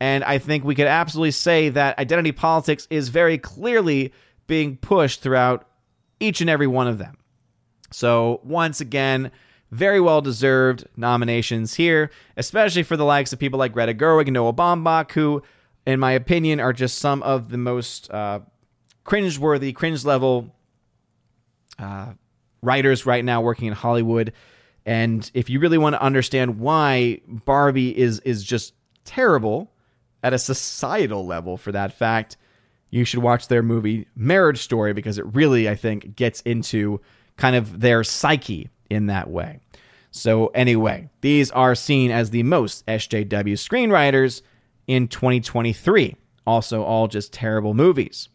And I think we could absolutely say that identity politics is very clearly being pushed throughout each and every one of them. So, once again, very well deserved nominations here, especially for the likes of people like Greta Gerwig and Noah Baumbach, who, in my opinion, are just some of the most uh, cringeworthy, cringe level uh, writers right now working in Hollywood. And if you really want to understand why Barbie is is just terrible at a societal level for that fact, you should watch their movie Marriage Story because it really, I think, gets into kind of their psyche in that way. So, anyway, these are seen as the most SJW screenwriters in 2023. Also, all just terrible movies.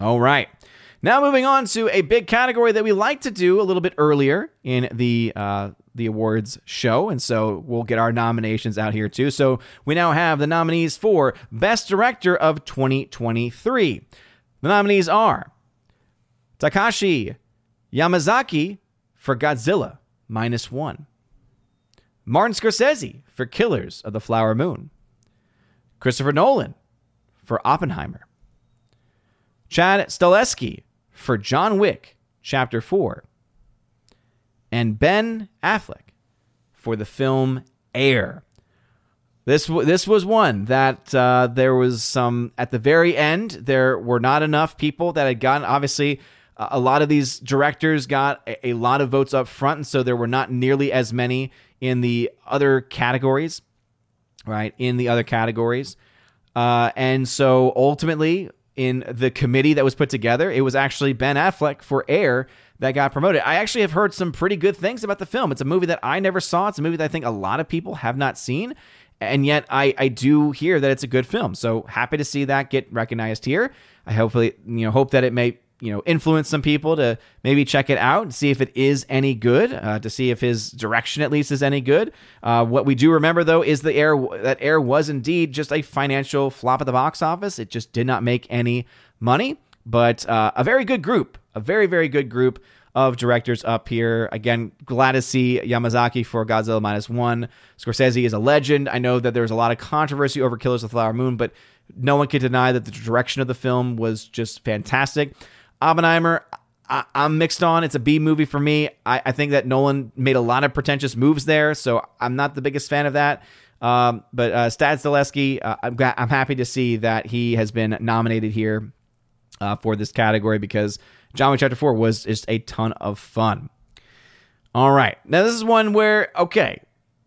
All right. Now, moving on to a big category that we like to do a little bit earlier in the uh, the awards show, and so we'll get our nominations out here too. So we now have the nominees for Best Director of 2023. The nominees are Takashi Yamazaki for Godzilla, minus one. Martin Scorsese for Killers of the Flower Moon. Christopher Nolan for Oppenheimer. Chad Stahelski for John Wick, Chapter 4. And Ben Affleck for the film Air. This this was one that uh, there was some at the very end. There were not enough people that had gotten. Obviously, a lot of these directors got a, a lot of votes up front, and so there were not nearly as many in the other categories. Right in the other categories, uh, and so ultimately, in the committee that was put together, it was actually Ben Affleck for Air that got promoted. I actually have heard some pretty good things about the film. It's a movie that I never saw. It's a movie that I think a lot of people have not seen and yet I, I do hear that it's a good film. So happy to see that get recognized here. I hopefully you know hope that it may you know influence some people to maybe check it out and see if it is any good. Uh, to see if his direction at least is any good. Uh, what we do remember though is the air that air was indeed just a financial flop at the box office. It just did not make any money. But uh, a very good group, a very very good group of directors up here. Again, glad to see Yamazaki for Godzilla Minus One. Scorsese is a legend. I know that there was a lot of controversy over Killers of the Flower Moon, but no one can deny that the direction of the film was just fantastic. Oppenheimer, I, am mixed on. It's a B movie for me. I, I, think that Nolan made a lot of pretentious moves there, so I'm not the biggest fan of that. Um, but uh, Stad uh, I'm, I'm happy to see that he has been nominated here uh, for this category because John Wick Chapter 4 was just a ton of fun. All right. Now, this is one where, okay,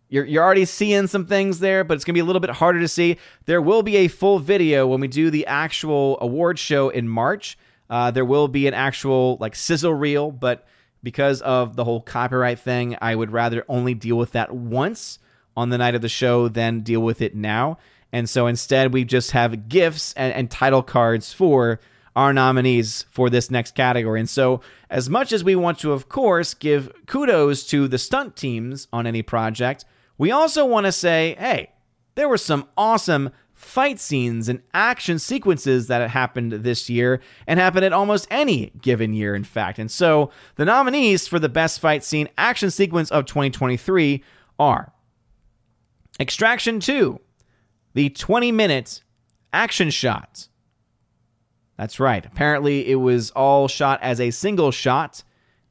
you're, you're already seeing some things there, but it's going to be a little bit harder to see. There will be a full video when we do the actual award show in March. Uh, there will be an actual, like, sizzle reel, but because of the whole copyright thing, I would rather only deal with that once on the night of the show than deal with it now. And so instead, we just have gifts and, and title cards for our nominees for this next category. And so, as much as we want to, of course, give kudos to the stunt teams on any project, we also want to say, hey, there were some awesome fight scenes and action sequences that happened this year and happened at almost any given year, in fact. And so, the nominees for the best fight scene action sequence of 2023 are Extraction 2, the 20 minute action shot that's right. Apparently, it was all shot as a single shot,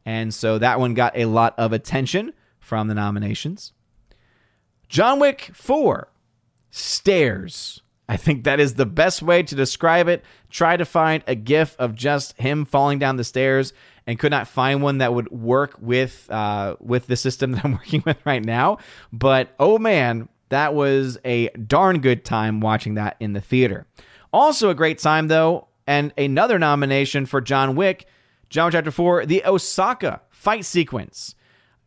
and so that one got a lot of attention from the nominations. John Wick 4 Stairs. I think that is the best way to describe it. Try to find a gif of just him falling down the stairs and could not find one that would work with uh, with the system that I'm working with right now. But oh man, that was a darn good time watching that in the theater. Also a great time though and another nomination for John Wick, John Wick Chapter 4, the Osaka fight sequence.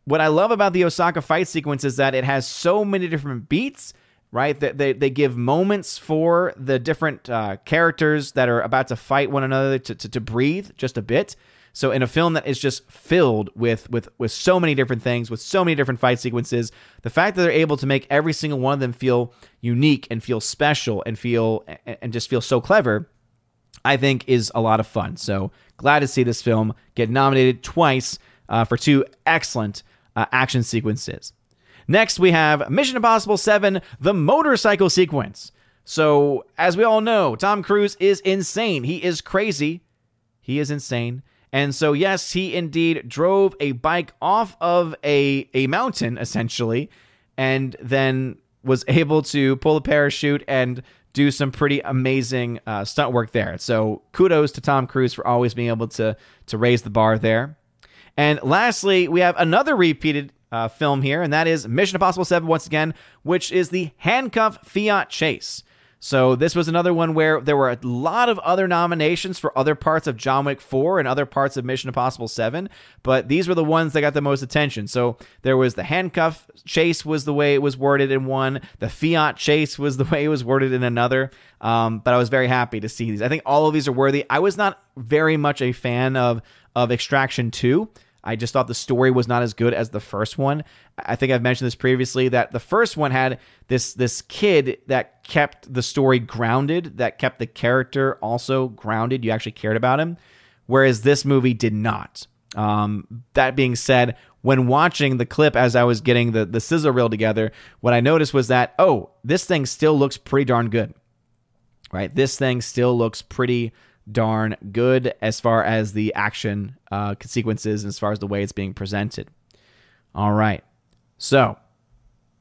What I love about the Osaka fight sequence is that it has so many different beats, right? That they, they give moments for the different uh, characters that are about to fight one another to, to, to breathe just a bit. So in a film that is just filled with with with so many different things, with so many different fight sequences, the fact that they're able to make every single one of them feel unique and feel special and feel and just feel so clever I think is a lot of fun. So glad to see this film get nominated twice uh, for two excellent uh, action sequences. Next, we have Mission Impossible 7 The Motorcycle Sequence. So, as we all know, Tom Cruise is insane. He is crazy. He is insane. And so, yes, he indeed drove a bike off of a, a mountain, essentially, and then was able to pull a parachute and do some pretty amazing uh, stunt work there. So kudos to Tom Cruise for always being able to to raise the bar there. And lastly, we have another repeated uh, film here, and that is Mission Impossible 7 once again, which is the handcuff Fiat chase. So this was another one where there were a lot of other nominations for other parts of John Wick 4 and other parts of Mission Impossible 7, but these were the ones that got the most attention. So there was the handcuff chase was the way it was worded in one, the Fiat chase was the way it was worded in another. Um, but I was very happy to see these. I think all of these are worthy. I was not very much a fan of of Extraction 2. I just thought the story was not as good as the first one. I think I've mentioned this previously that the first one had this this kid that kept the story grounded, that kept the character also grounded. You actually cared about him, whereas this movie did not. Um, that being said, when watching the clip as I was getting the the sizzle reel together, what I noticed was that oh, this thing still looks pretty darn good. Right, this thing still looks pretty darn good as far as the action uh, sequences and as far as the way it's being presented. All right. So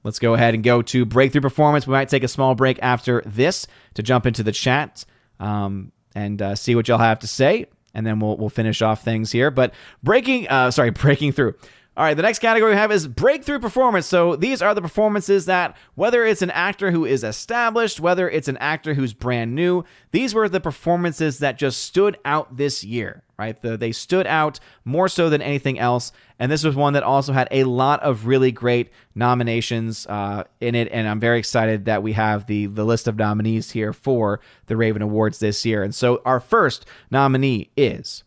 let's go ahead and go to breakthrough performance. We might take a small break after this to jump into the chat um, and uh, see what y'all have to say. And then we'll, we'll finish off things here. But breaking, uh, sorry, breaking through. All right, the next category we have is breakthrough performance. So these are the performances that, whether it's an actor who is established, whether it's an actor who's brand new, these were the performances that just stood out this year, right? The, they stood out more so than anything else. And this was one that also had a lot of really great nominations uh, in it. And I'm very excited that we have the, the list of nominees here for the Raven Awards this year. And so our first nominee is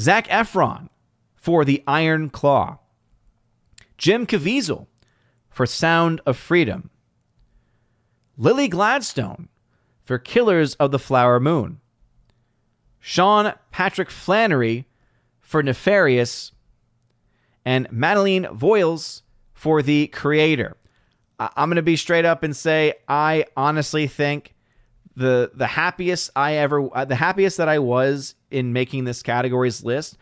Zac Efron for The Iron Claw. Jim Caviezel for Sound of Freedom, Lily Gladstone for Killers of the Flower Moon, Sean Patrick Flanery for Nefarious, and Madeleine Voyles for The Creator. I'm going to be straight up and say I honestly think the the happiest I ever uh, the happiest that I was in making this categories list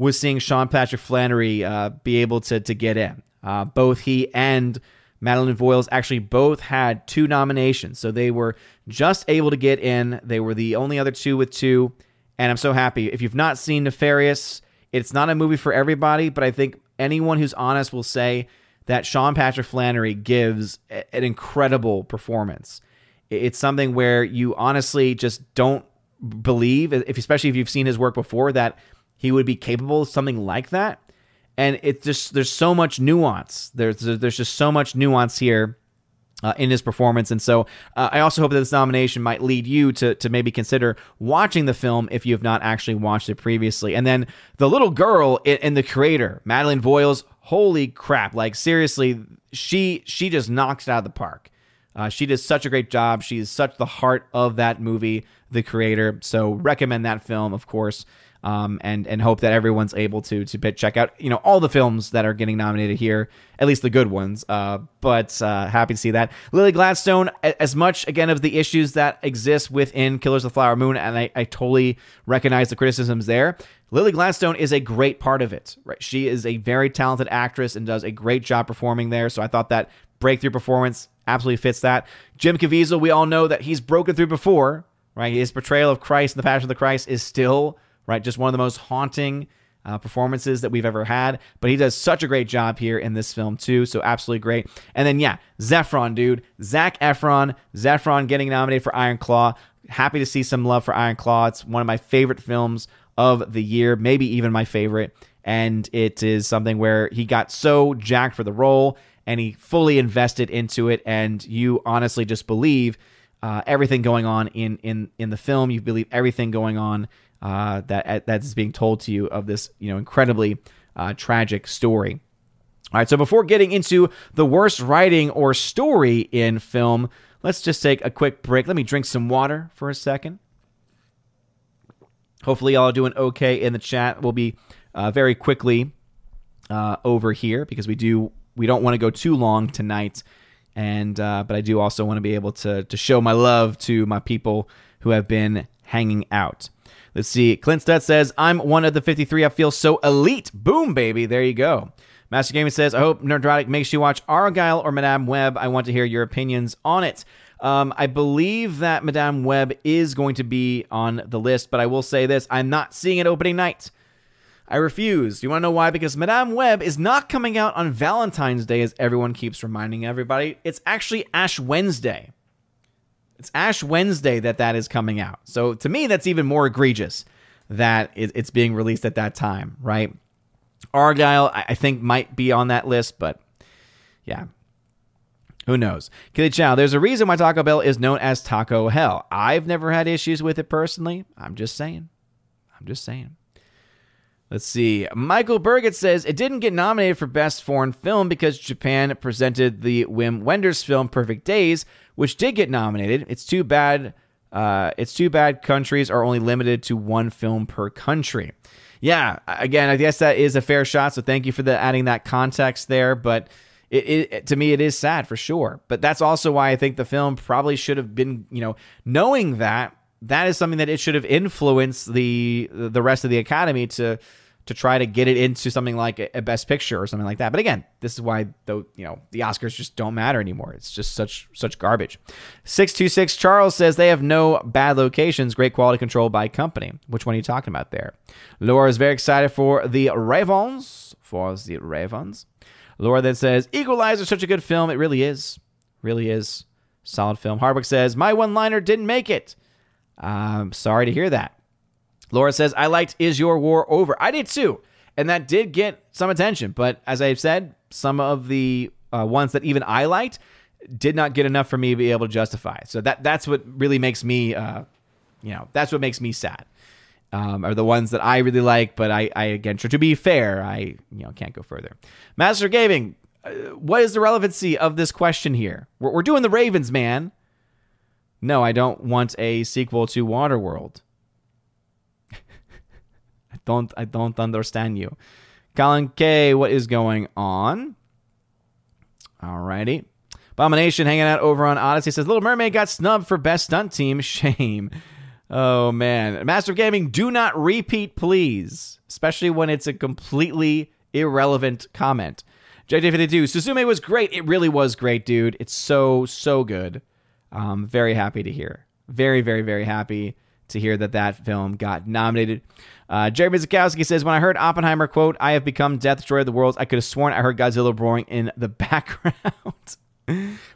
was seeing Sean Patrick Flanery uh, be able to to get in. Uh, both he and Madeleine Voyles actually both had two nominations, so they were just able to get in. They were the only other two with two, and I'm so happy. If you've not seen Nefarious, it's not a movie for everybody, but I think anyone who's honest will say that Sean Patrick Flanery gives an incredible performance. It's something where you honestly just don't believe, if especially if you've seen his work before, that he would be capable of something like that. And it's just there's so much nuance. There's there's just so much nuance here uh, in his performance. And so uh, I also hope that this nomination might lead you to, to maybe consider watching the film if you have not actually watched it previously. And then the little girl in, the creator, Madeleine Voyles, holy crap. Like seriously, she, she just knocks it out of the park. Uh, she does such a great job. She is such the heart of that movie, the creator. So recommend that film, of course um, and and hope that everyone's able to to check out you know all the films that are getting nominated here, at least the good ones. Uh, but uh, happy to see that Lily Gladstone. As much again of the issues that exist within Killers of the Flower Moon, and I, I totally recognize the criticisms there. Lily Gladstone is a great part of it. Right, she is a very talented actress and does a great job performing there. So I thought that breakthrough performance absolutely fits that. Jim Caviezel, we all know that he's broken through before. Right, his portrayal of Christ in the Passion of the Christ is still right? Just one of the most haunting uh, performances that we've ever had. But he does such a great job here in this film too. So absolutely great. And then yeah, Zephron, dude, Zac Efron, Zephron getting nominated for Iron Claw. Happy to see some love for Iron Claw. It's one of my favorite films of the year, maybe even my favorite. And it is something where he got so jacked for the role and he fully invested into it. And you honestly just believe uh, everything going on in in in the film. You believe everything going on uh, that that's being told to you of this you know incredibly uh, tragic story. All right, so before getting into the worst writing or story in film, let's just take a quick break. Let me drink some water for a second. Hopefully, y'all are doing okay in the chat. We'll be uh, very quickly uh, over here because we do we don't want to go too long tonight, and uh, but I do also want to be able to to show my love to my people who have been hanging out. Let's see. Clint Stud says, I'm one of the 53. I feel so elite. Boom, baby. There you go. Master Gaming says, I hope Nerdrotic makes you watch Argylle or Madame Web. I want to hear your opinions on it. Um, I believe that Madame Web is going to be on the list, but I will say this I'm not seeing it opening night. I refuse. You want to know why? Because Madame Web is not coming out on Valentine's Day, as everyone keeps reminding everybody. It's actually Ash Wednesday. It's Ash Wednesday that that is coming out. So to me, that's even more egregious that it's being released at that time, right? Argylle, I think, might be on that list, but yeah. Who knows? Kelly Chow, there's a reason why Taco Bell is known as Taco Hell. I've never had issues with it personally. I'm just saying. I'm just saying. Let's see. Michael Burgett says it didn't get nominated for Best Foreign Film because Japan presented the Wim Wenders film Perfect Days, which did get nominated. It's too bad. Uh, it's too bad countries are only limited to one film per country. Yeah, again, I guess that is a fair shot. So thank you for the adding that context there. But it, it, to me, it is sad for sure. But that's also why I think the film probably should have been, you know, knowing that that is something that it should have influenced the the rest of the academy to to try to get it into something like a, best picture or something like that. But again, this is why the you know the Oscars just don't matter anymore. It's just such such garbage. Six two six Charles says they have no bad locations, great quality control by company. Which one are you talking about there? Laura is very excited for the Ravens for the Ravens. Laura then says Equalizer is such a good film. It really is, really is solid film. Hardwick says my one liner didn't make it. I'm sorry to hear that. Laura says, I liked Is Your War Over? I did too. And that did get some attention. But as I've said, some of the uh, ones that even I liked did not get enough for me to be able to justify. So that that's what really makes me, uh, you know, that's what makes me sad. Um, are the ones that I really like, but I, I again, to be fair, I you know can't go further. Master Gaming, uh, what is the relevancy of this question here? We're, we're doing the Ravens, man. No, I don't want a sequel to Waterworld. Don't I don't understand you. Colin K, what is going on? Alrighty. Abomination hanging out over on Odysee says Little Mermaid got snubbed for best stunt team. Shame. Oh man. Master of Gaming, do not repeat, please. Especially when it's a completely irrelevant comment. JJ52, Suzume was great. It really was great, dude. It's so, so good. Um, very happy to hear. Very, very, very happy to hear that that film got nominated. Uh, Jerry Mizikowski says, When I heard Oppenheimer quote, I have become Death Destroyer of the Worlds, I could have sworn I heard Godzilla roaring in the background.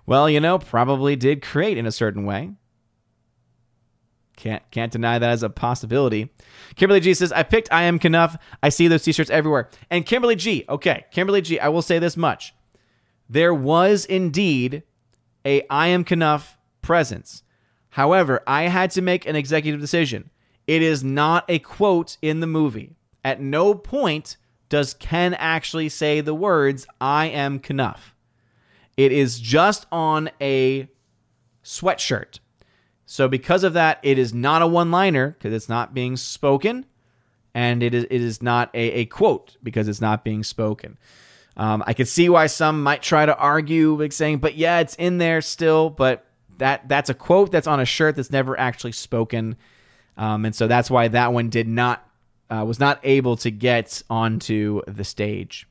well, you know, probably did create in a certain way. Can't can't deny that as a possibility. Kimberly G says, I picked I Am Kenough. I see those t-shirts everywhere. And Kimberly G, okay, Kimberly G, I will say this much. There was indeed a I Am Kenough presence. However, I had to make an executive decision. It is not a quote in the movie. At no point does Ken actually say the words, I am Kenough. It is just on a sweatshirt. So, because of that, it is not a one liner because it's not being spoken, and it is, it is not a, a quote because it's not being spoken. Um, I could see why some might try to argue, like saying, but yeah, it's in there still, but that that's a quote that's on a shirt that's never actually spoken, um, and so that's why that one did not uh, was not able to get onto the stage.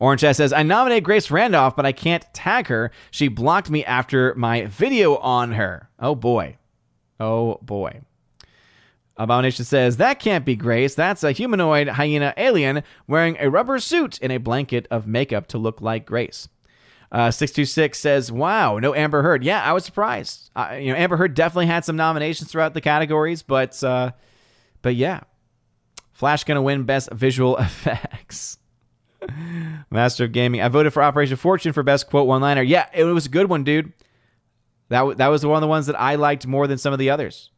Orange says, I nominate Grace Randolph, but I can't tag her. She blocked me after my video on her. Oh boy. Oh boy. Abomination says, That can't be Grace. That's a humanoid hyena alien wearing a rubber suit and a blanket of makeup to look like Grace. Uh, 626 says, Wow, no Amber Heard. Yeah, I was surprised. Uh, you know, Amber Heard definitely had some nominations throughout the categories, but uh, but yeah. Flash gonna win Best Visual Effects. Master of Gaming. I voted for Operation Fortune for Best Quote One Liner. Yeah, it was a good one, dude. That, w- that was one of the ones that I liked more than some of the others.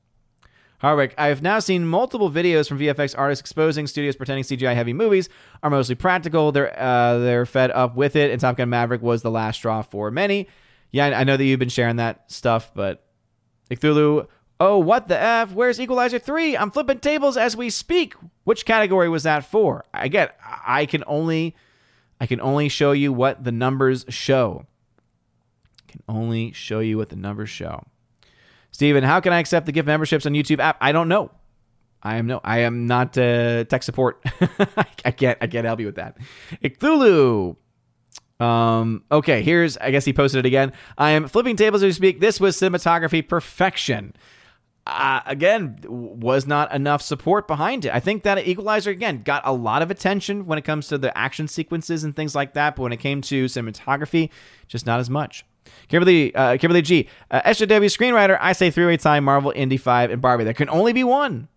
Harwick, I have now seen multiple videos from VFX artists exposing studios pretending CGI heavy movies are mostly practical. They're uh, they're fed up with it, and Top Gun Maverick was the last straw for many. Yeah, I know that you've been sharing that stuff, but Cthulhu, oh what the f? Where's Equalizer three? I'm flipping tables as we speak. Which category was that for? Again. I can only I can only show you what the numbers show. I can only show you what the numbers show. Steven, how can I accept the gift memberships on YouTube app? I don't know. I am no, I am not uh, tech support. I can't, I can't help you with that. Cthulhu. Um, okay, here's, I guess he posted it again. I am flipping tables as we speak. This was cinematography perfection. Uh, again, was not enough support behind it. I think that Equalizer again got a lot of attention when it comes to the action sequences and things like that, but when it came to cinematography, just not as much. Kimberly, uh, Kimberly G. Uh, SJW screenwriter, I say three-way tie, Marvel, Indy 5, and Barbie. There can only be one.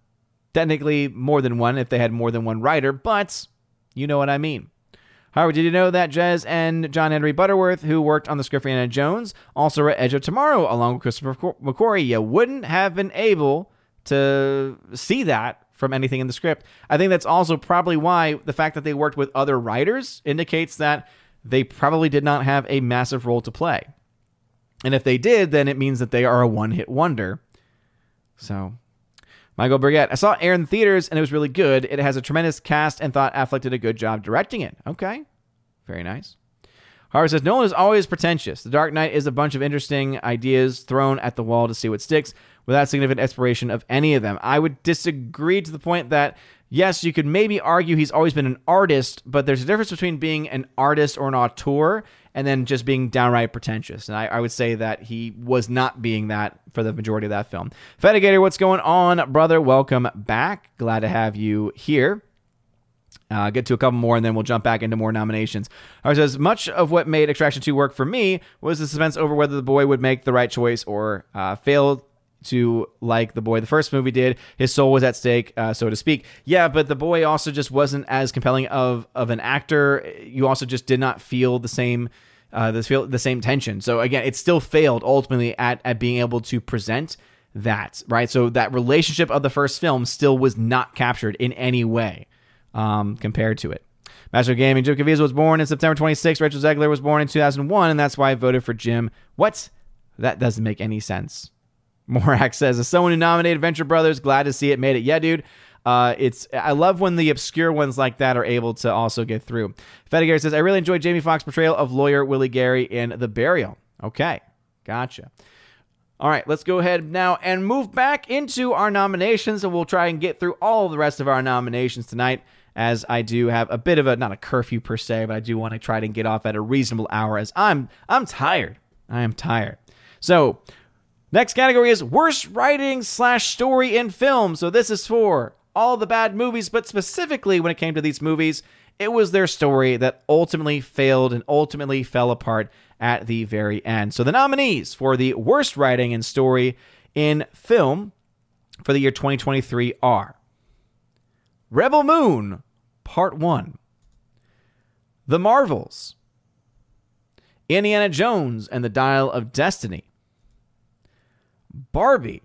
Technically, more than one if they had more than one writer, but you know what I mean. However, did you know that Jez and John Henry Butterworth, who worked on the script for Anna Jones, also wrote Edge of Tomorrow along with Christopher McQuarrie? You wouldn't have been able to see that from anything in the script. I think that's also probably why the fact that they worked with other writers indicates that they probably did not have a massive role to play. And if they did, then it means that they are a one hit wonder. So, Michael Burgett, I saw Air in theaters and it was really good. It has a tremendous cast and thought Affleck did a good job directing it. Okay. Very nice. Harvard says Nolan is always pretentious. The Dark Knight is a bunch of interesting ideas thrown at the wall to see what sticks without significant exploration of any of them. I would disagree to the point that yes, you could maybe argue he's always been an artist, but there's a difference between being an artist or an auteur and then just being downright pretentious. And I, I would say that he was not being that for the majority of that film. Fedigator, what's going on, brother? Welcome back. Glad to have you here. Uh, get to a couple more and then we'll jump back into more nominations. Right, says much of what made Extraction 2 work for me was the suspense over whether the boy would make the right choice or uh, fail to like the boy the first movie did. His soul was at stake, uh, so to speak. Yeah, but the boy also just wasn't as compelling of of an actor. You also just did not feel the same. Uh, the feel the same tension. So again, it still failed ultimately at at being able to present that right. So that relationship of the first film still was not captured in any way um, compared to it. Master of Gaming, Jim Caviezel was born in September 26. Rachel Zegler was born in 2001, and that's why I voted for Jim. What? That doesn't make any sense. Morak says, as someone who nominated Venture Brothers, glad to see it made it. Yeah, dude. Uh, it's I love when the obscure ones like that are able to also get through. Fedigar says, I really enjoyed Jamie Foxx's portrayal of lawyer Willie Gary in The Burial. Okay, gotcha. All right, let's go ahead now and move back into our nominations, and we'll try and get through all the rest of our nominations tonight as I do have a bit of a not a curfew per se, but I do want to try to get off at a reasonable hour as I'm I'm tired. I am tired. So next category is worst writing slash story in film. So this is for all the bad movies, but specifically when it came to these movies, it was their story that ultimately failed and ultimately fell apart at the very end. So the nominees for the worst writing and story in film for the year 2023 are Rebel Moon, Part 1, The Marvels, Indiana Jones and the Dial of Destiny, Barbie,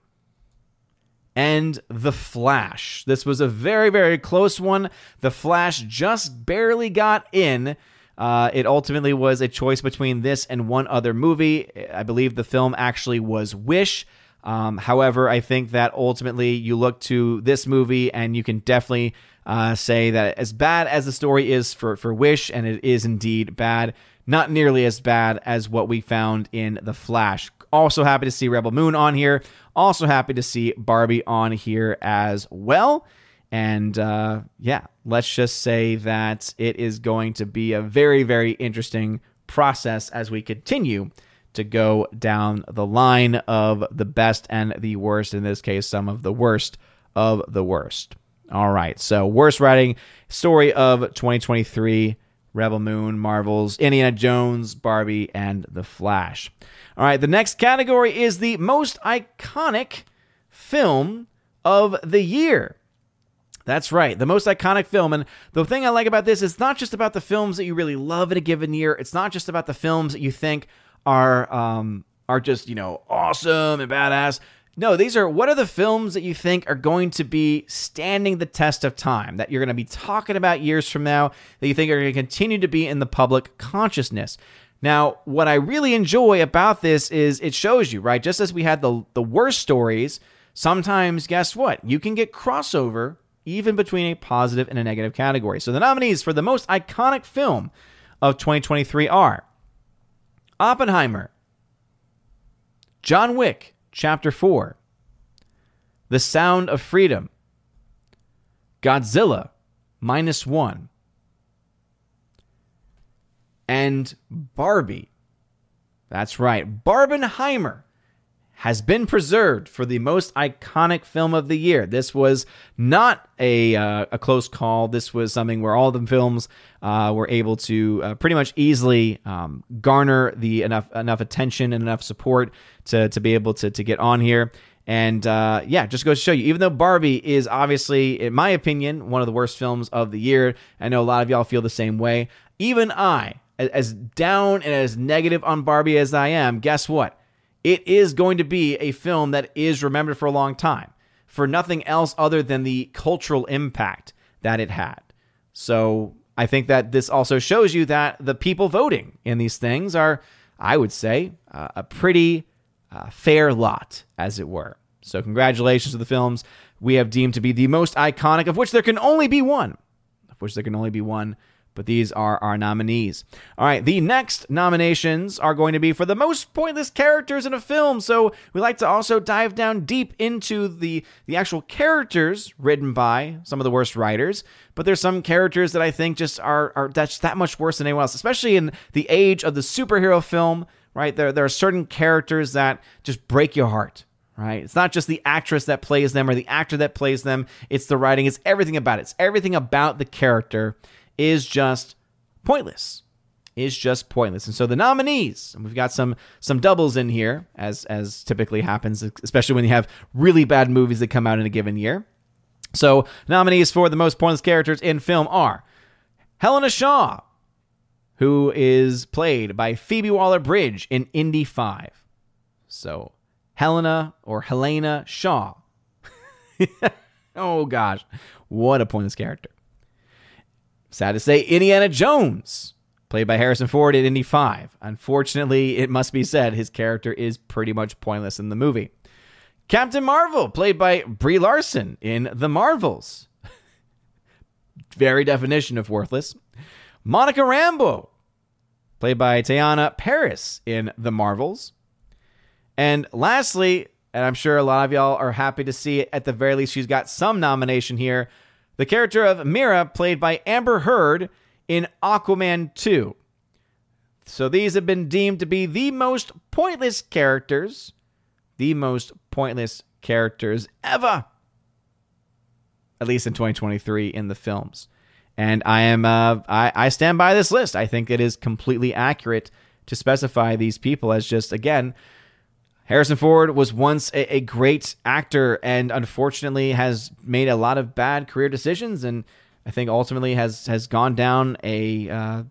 and The Flash. This was a very, very close one. The Flash just barely got in. Uh, it ultimately was a choice between this and one other movie. I believe the film actually was Wish. Um, however, I think that ultimately you look to this movie and you can definitely uh, say that as bad as the story is for, for Wish, and it is indeed bad, not nearly as bad as what we found in The Flash. Also happy to see Rebel Moon on here. Also happy to see Barbie on here as well. And uh, yeah, let's just say that it is going to be a very, very interesting process as we continue to go down the line of the best and the worst. In this case, some of the worst of the worst. All right. So, worst writing story of 2023 Rebel Moon, Marvels, Indiana Jones, Barbie, and The Flash. All right. The next category is the most iconic film of the year. That's right, the most iconic film. And the thing I like about this is not just about the films that you really love in a given year. It's not just about the films that you think are um, are just you know awesome and badass. No, these are what are the films that you think are going to be standing the test of time, that you're going to be talking about years from now, that you think are going to continue to be in the public consciousness. Now, what I really enjoy about this is it shows you, right? Just as we had the the worst stories, sometimes guess what? You can get crossover even between a positive and a negative category. So the nominees for the most iconic film of 2023 are Oppenheimer, John Wick, Chapter 4, The Sound of Freedom, Godzilla, Minus One, and Barbie. That's right, Barbenheimer has been preserved for the most iconic film of the year. This was not a, uh, a close call. This was something where all the films uh, were able to uh, pretty much easily um, garner the enough enough attention and enough support to, to be able to, to get on here. And uh, yeah, just goes to show you, even though Barbie is obviously, in my opinion, one of the worst films of the year, I know a lot of y'all feel the same way. Even I, as down and as negative on Barbie as I am, guess what? it is going to be a film that is remembered for a long time. for nothing else other than the cultural impact that it had. So I think that this also shows you that the people voting in these things are, I would say, uh, a pretty uh, fair lot, as it were. So, congratulations to the films we have deemed to be the most iconic, of which there can only be one. Of which there can only be one but these are our nominees. All right, the next nominations are going to be for the most pointless characters in a film. So we like to also dive down deep into the the actual characters written by some of the worst writers. But there's some characters that I think just are are that's that much worse than anyone else, especially in the age of the superhero film. Right there, there are certain characters that just break your heart right? It's not just the actress that plays them or the actor that plays them, it's the writing, it's everything about it. It's everything about the character is just pointless. Is just pointless. And so the nominees, and we've got some some doubles in here, as as typically happens, especially when you have really bad movies that come out in a given year. So nominees for the most pointless characters in film are Helena Shaw, who is played by Phoebe Waller Bridge in Indy 5. So Helena or Helena Shaw. oh gosh, what a pointless character. Sad to say, Indiana Jones, played by Harrison Ford in Indy 5. Unfortunately, it must be said, his character is pretty much pointless in the movie. Captain Marvel, played by Brie Larson in The Marvels. Very definition of worthless. Monica Rambeau, played by Teyonah Parris in The Marvels. And lastly, and I'm sure a lot of y'all are happy to see it, at the very least, she's got some nomination here the character of Mira, played by Amber Heard in Aquaman 2. So these have been deemed to be the most pointless characters, the most pointless characters ever, at least in 2023 in the films. And I am, uh, I, I stand by this list. I think it is completely accurate to specify these people as just again Harrison Ford was once a, a, great actor and unfortunately has made a lot of bad career decisions and I think ultimately has has gone down a uh,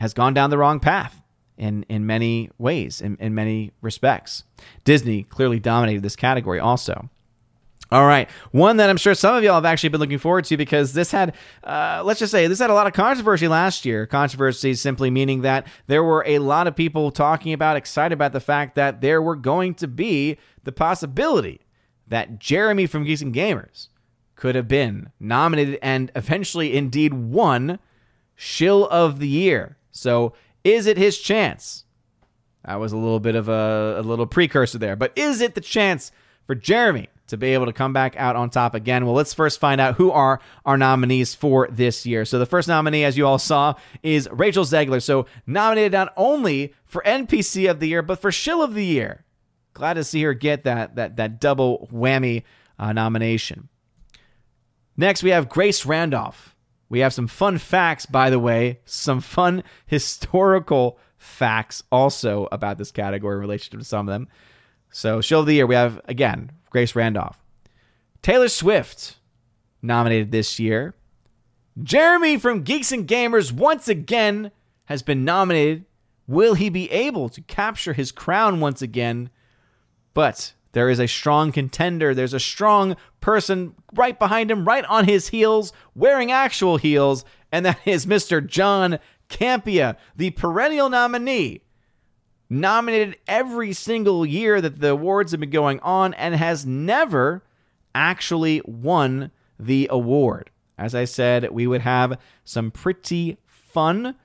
has gone down the wrong path in in many ways in, in many respects. Disney clearly dominated this category also. All right. One that I'm sure some of y'all have actually been looking forward to because this had, uh, let's just say, this had a lot of controversy last year. Controversy simply meaning that there were a lot of people talking about, excited about the fact that there were going to be the possibility that Jeremy from Geeks and Gamers could have been nominated and eventually indeed won Shill of the Year. So is it his chance? That was a little bit of a, a little precursor there. But is it the chance for Jeremy to be able to come back out on top again. Well, let's first find out who are our nominees for this year. So the first nominee, as you all saw, is Rachel Zegler. So nominated not only for NPC of the year, but for Shill of the year. Glad to see her get that that that double whammy uh, nomination. Next, we have Grace Randolph. We have some fun facts, by the way, some fun historical facts also about this category in relation to some of them. So, Shill of the Year, we have, again, Grace Randolph. Taylor Swift, nominated this year. Jeremy from Geeks and Gamers once again has been nominated. Will he be able to capture his crown once again? But there is a strong contender. There's a strong person right behind him, right on his heels, wearing actual heels, and that is Mr. John Campea, the perennial nominee nominated every single year that the awards have been going on and has never actually won the award. As I said, we would have some pretty fun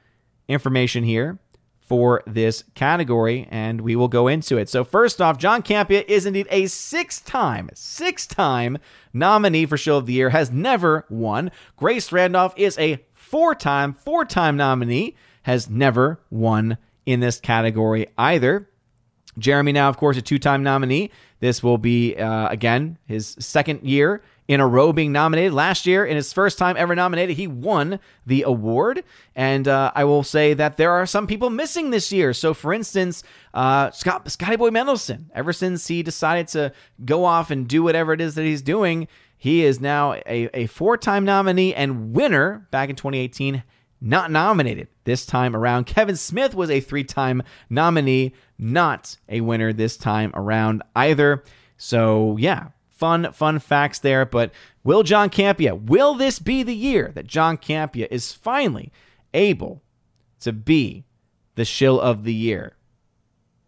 information here for this category, and we will go into it. So, first off, John Campea is indeed a six time, six time nominee for Show of the Year, has never won. Grace Randolph is a four time, four time nominee, has never won in this category either. Jeremy, now, of course, a two time nominee. This will be, uh, again, his second year in a row being nominated. Last year, in his first time ever nominated, he won the award. And uh, I will say that there are some people missing this year. So, for instance, uh, Scott, Scotty Boy Mendelson, ever since he decided to go off and do whatever it is that he's doing, he is now a, a four time nominee and winner back in 2018 not nominated this time around. Kevin Smith was a three time nominee, not a winner this time around either. So, yeah, fun, fun facts there. But will John Campea, will this be the year that John Campea is finally able to be the shill of the year?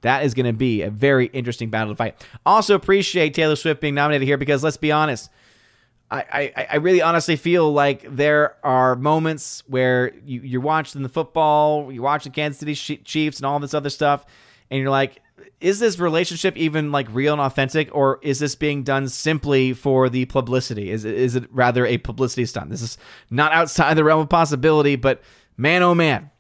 That is going to be a very interesting battle to fight. Also, appreciate Taylor Swift being nominated here because let's be honest, I, I, I really honestly feel like there are moments where you, you're watching the football, you're watching Kansas City Chiefs and all this other stuff, and you're like, is this relationship even like real and authentic, or is this being done simply for the publicity? Is it, is it rather a publicity stunt? This is not outside the realm of possibility, but man, oh man,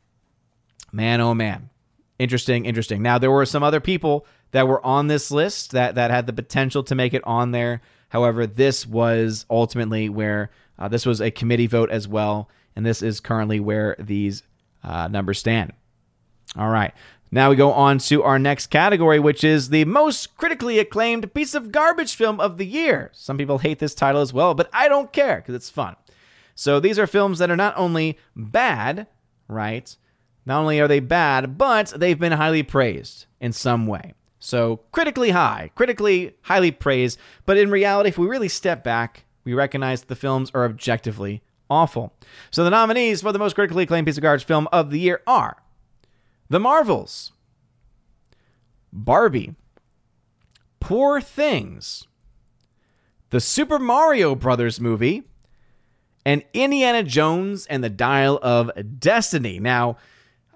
man, oh man, interesting, interesting. Now there were some other people that were on this list that that had the potential to make it on there. However, this was ultimately where uh, this was a committee vote as well, and this is currently where these uh, numbers stand. All right. Now we go on to our next category, which is the most critically acclaimed piece of garbage film of the year. Some people hate this title as well, but I don't care because it's fun. So these are films that are not only bad, right? Not only are they bad, but they've been highly praised in some way. So critically high, critically highly praised, but in reality, if we really step back, we recognize the films are objectively awful. So the nominees for the most critically acclaimed piece of garbage film of the year are The Marvels, Barbie, Poor Things, the Super Mario Brothers movie, and Indiana Jones and the Dial of Destiny. Now,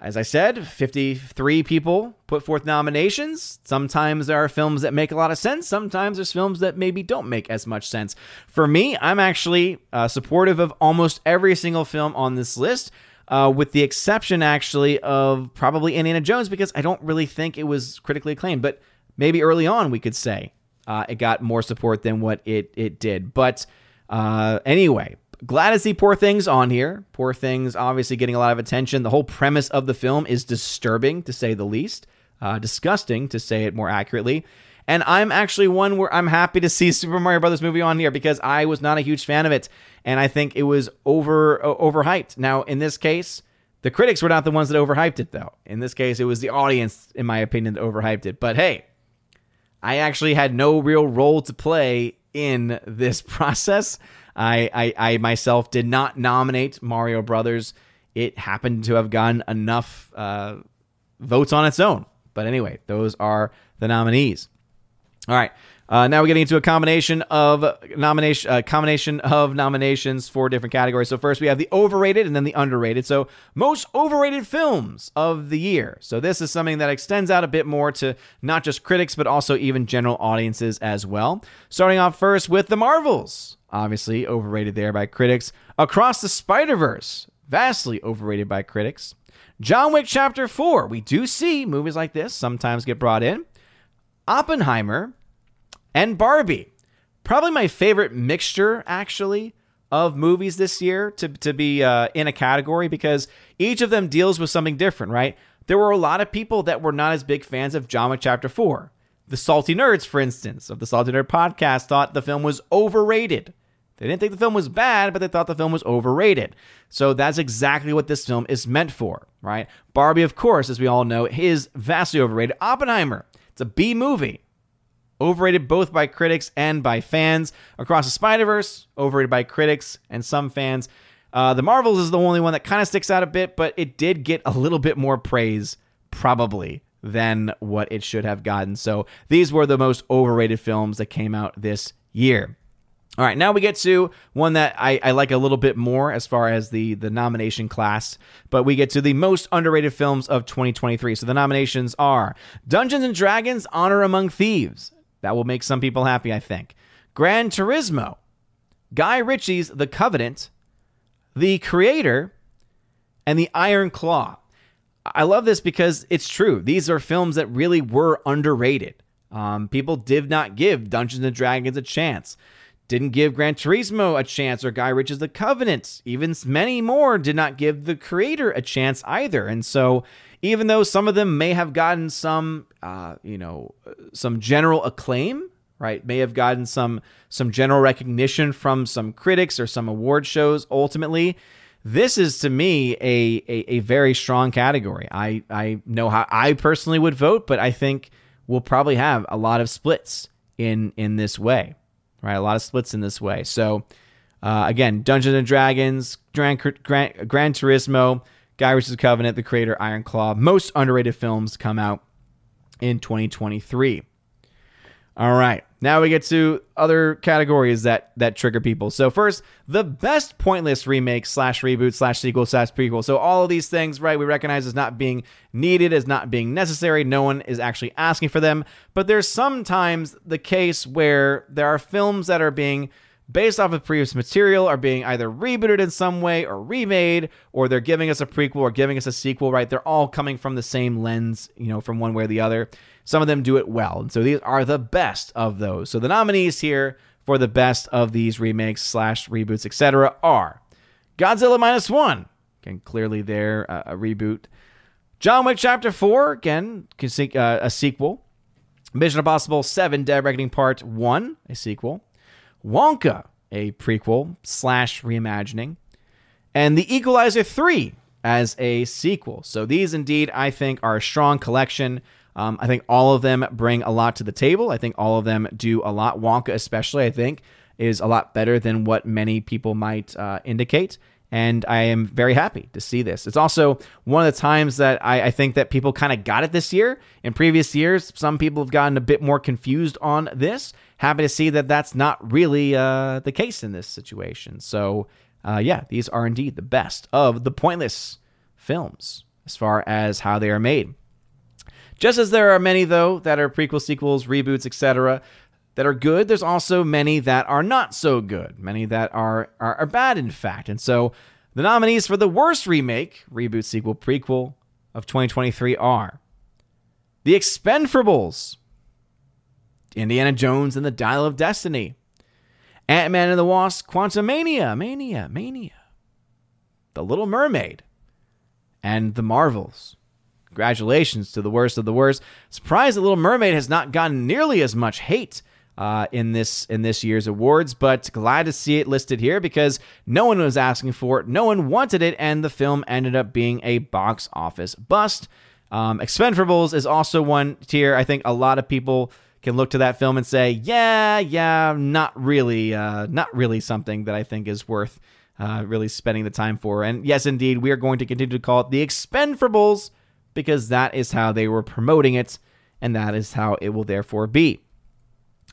as I said, 53 people put forth nominations. Sometimes there are films that make a lot of sense. Sometimes there's films that maybe don't make as much sense. For me, I'm actually uh, supportive of almost every single film on this list, uh, with the exception, actually, of probably Indiana Jones, because I don't really think it was critically acclaimed. But maybe early on, we could say uh, it got more support than what it, it did. But uh, anyway, glad to see Poor Things on here. Poor Things obviously getting a lot of attention. The whole premise of the film is disturbing, to say the least. Uh, disgusting, to say it more accurately. And I'm actually one where I'm happy to see Super Mario Brothers movie on here because I was not a huge fan of it, and I think it was over uh, overhyped. Now, in this case, the critics were not the ones that overhyped it, though. In this case, it was the audience, in my opinion, that overhyped it. But hey, I actually had no real role to play in this process. I, I, I myself did not nominate Mario Brothers. It happened to have gotten enough uh, votes on its own. But anyway, those are the nominees. All right. Uh, now we're getting into a combination of nomination, uh, combination of nominations for different categories. So first we have the overrated and then the underrated. So most overrated films of the year. So this is something that extends out a bit more to not just critics but also even general audiences as well. Starting off first with the Marvels obviously overrated there by critics. Across the Spider Verse, vastly overrated by critics. John Wick Chapter 4, we do see movies like this sometimes get brought in. Oppenheimer and Barbie. Probably my favorite mixture, actually, of movies this year to, to be uh, in a category because each of them deals with something different, right? There were a lot of people that were not as big fans of John Wick Chapter 4. The Salty Nerds, for instance, of the Salty Nerd podcast, thought the film was overrated. They didn't think the film was bad, but they thought the film was overrated. So that's exactly what this film is meant for, right? Barbie, of course, as we all know, is vastly overrated. Oppenheimer, it's a B movie. Overrated both by critics and by fans. Across the Spider Verse, overrated by critics and some fans. Uh, the Marvels is the only one that kind of sticks out a bit, but it did get a little bit more praise, probably, than what it should have gotten. So these were the most overrated films that came out this year. All right, now we get to one that I, I, like a little bit more as far as the, the nomination class, but we get to the most underrated films of 2023. So the nominations are Dungeons and Dragons Honor Among Thieves. That will make some people happy, I think. Gran Turismo, Guy Ritchie's The Covenant, The Creator, and The Iron Claw. I love this because it's true. These are films that really were underrated. Um, people did not give Dungeons and Dragons a chance didn't give Gran Turismo a chance or Guy Ritchie's The Covenant. Even many more did not give the creator a chance either. And so, even though some of them may have gotten some, uh, you know, some general acclaim, right, may have gotten some some general recognition from some critics or some award shows, ultimately. This is to me a, a, a very strong category. I, I know how I personally would vote, but I think we'll probably have a lot of splits in in this way right? A lot of splits in this way. So, uh, again, Dungeons and Dragons, Gran, Gran, Gran Turismo, Guy. Covenant, The Creator, Iron Claw, most underrated films come out in 2023. All right. Now we get to other categories that that trigger people. So first, the best pointless remake slash reboot slash sequel slash prequel. So all of these things, right? We recognize as not being needed, as not being necessary. No one is actually asking for them. But there's sometimes the case where there are films that are being based off of previous material are being either rebooted in some way or remade, or they're giving us a prequel or giving us a sequel, right? They're all coming from the same lens, you know, from one way or the other. Some of them do it well. And so these are the best of those. So the nominees here for the best of these remakes slash reboots, etc., are Godzilla Minus One. Again, clearly there uh, a reboot. John Wick Chapter 4, again, uh, a sequel. Mission Impossible 7 Dead Reckoning Part 1, a sequel. Wonka, a prequel slash reimagining. And The Equalizer 3 as a sequel. So these indeed, I think, are a strong collection um, I think all of them bring a lot to the table. I think all of them do a lot. Wonka, especially, I think, is a lot better than what many people might uh, indicate. And I am very happy to see this. It's also one of the times that I, I think that people kind of got it this year. In previous years, some people have gotten a bit more confused on this. Happy to see that that's not really uh, the case in this situation. So, uh, yeah, these are indeed the best of the pointless films as far as how they are made. Just as there are many, though, that are prequel, sequels, reboots, etc., that are good, there's also many that are not so good, many that are, are, are bad, in fact. And so the nominees for the worst remake, reboot, sequel, prequel of 2023 are The Expendables, Indiana Jones and the Dial of Destiny, Ant Man and the Wasp, Quantumania, Mania, Mania, The Little Mermaid, and The Marvels. Congratulations to the worst of the worst. Surprised that Little Mermaid has not gotten nearly as much hate uh, in this in this year's awards, but glad to see it listed here because no one was asking for it, no one wanted it, and the film ended up being a box office bust. Um, Expendables is also one tier. I think a lot of people can look to that film and say, yeah, yeah, not really, uh, not really something that I think is worth uh, really spending the time for. And yes, indeed, we are going to continue to call it the Expendables because that is how they were promoting it, and that is how it will therefore be.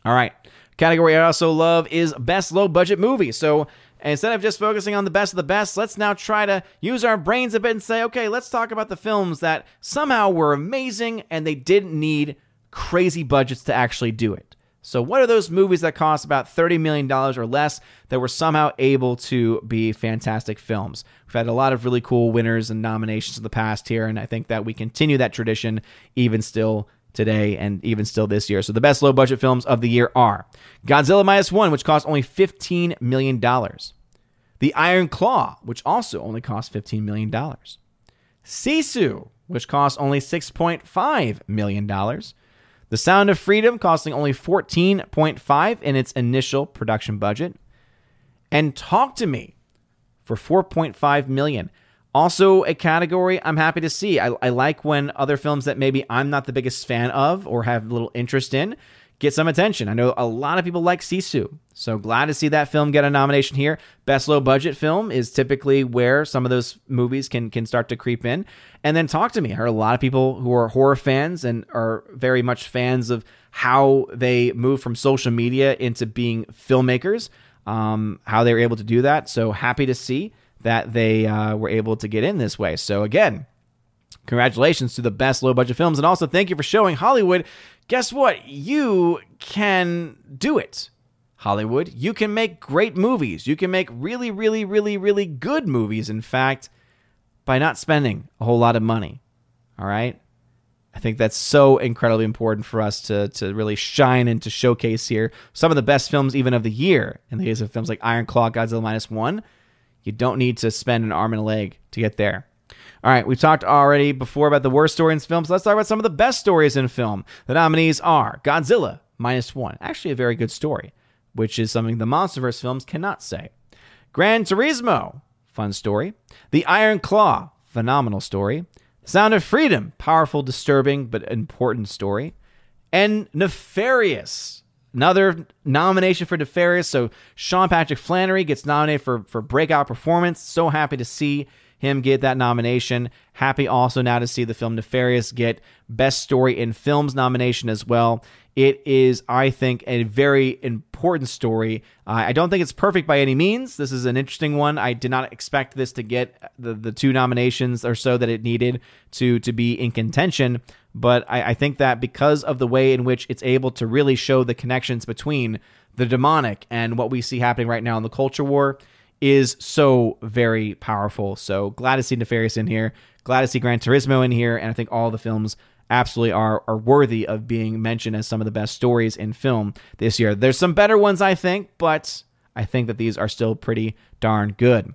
All right. Category I also love is best low budget movie. So instead of just focusing on the best of the best, let's now try to use our brains a bit and say, okay, let's talk about the films that somehow were amazing and they didn't need crazy budgets to actually do it. So, what are those movies that cost about $30 million or less that were somehow able to be fantastic films? We've had a lot of really cool winners and nominations in the past here, and I think that we continue that tradition even still today and even still this year. So, the best low budget films of the year are Godzilla Minus One, which cost only $15 million, The Iron Claw, which also only cost $15 million, Sisu, which cost only $6.5 million. The Sound of Freedom costing only 14.5 in its initial production budget. And Talk to Me for 4.5 million. Also a category I'm happy to see. I, I like when other films that maybe I'm not the biggest fan of or have little interest in get some attention. I know a lot of people like Sisu, so glad to see that film get a nomination here. Best low budget film is typically where some of those movies can can start to creep in. And then talk to me. I heard a lot of people who are horror fans and are very much fans of how they move from social media into being filmmakers. Um, how they were able to do that. So happy to see that they uh, were able to get in this way. So again, congratulations to the best low budget films, and also thank you for showing Hollywood guess what? You can do it. Hollywood, you can make great movies. You can make really, really, really, really good movies, in fact, by not spending a whole lot of money. All right? I think that's so incredibly important for us to, to really shine and to showcase here some of the best films, even of the year. In the case of films like Iron Claw, Godzilla Minus One, you don't need to spend an arm and a leg to get there. All right, we've talked already before about the worst stories in films. Let's talk about some of the best stories in film. The nominees are Godzilla minus one, actually a very good story, which is something the MonsterVerse films cannot say. Gran Turismo, fun story. The Iron Claw, phenomenal story. Sound of Freedom, powerful, disturbing, but important story. And Nefarious, another nomination for Nefarious. So Sean Patrick Flanery gets nominated for for breakout performance. So happy to see him get that nomination. Happy also now to see the film Nefarious get Best Story in Films nomination as well. It is, I think, a very important story. Uh, I don't think it's perfect by any means. This is an interesting one. I did not expect this to get the, the two nominations or so that it needed to to be in contention. But I, I think that because of the way in which it's able to really show the connections between the demonic and what we see happening right now in the culture war is so very powerful. So glad to see Nefarious in here. Glad to see Gran Turismo in here. And I think all the films absolutely are are worthy of being mentioned as some of the best stories in film this year. There's some better ones, I think, but I think that these are still pretty darn good.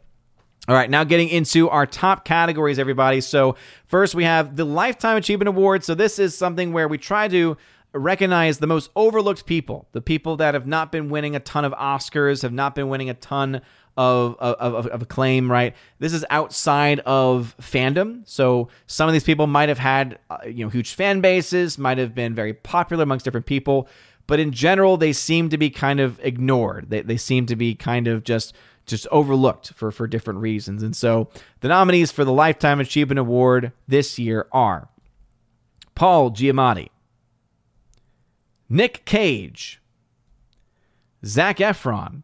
All right, now getting into our top categories, everybody. So, first we have the Lifetime Achievement Award. So, this is something where we try to recognize the most overlooked people, the people that have not been winning a ton of Oscars, have not been winning a ton of, of, of, acclaim, right? This is outside of fandom. So some of these people might have had, uh, you know, huge fan bases, might have been very popular amongst different people, but in general, they seem to be kind of ignored. They, they seem to be kind of just just overlooked for for different reasons. And so the nominees for the Lifetime Achievement Award this year are Paul Giamatti, Nick Cage, Zac Efron,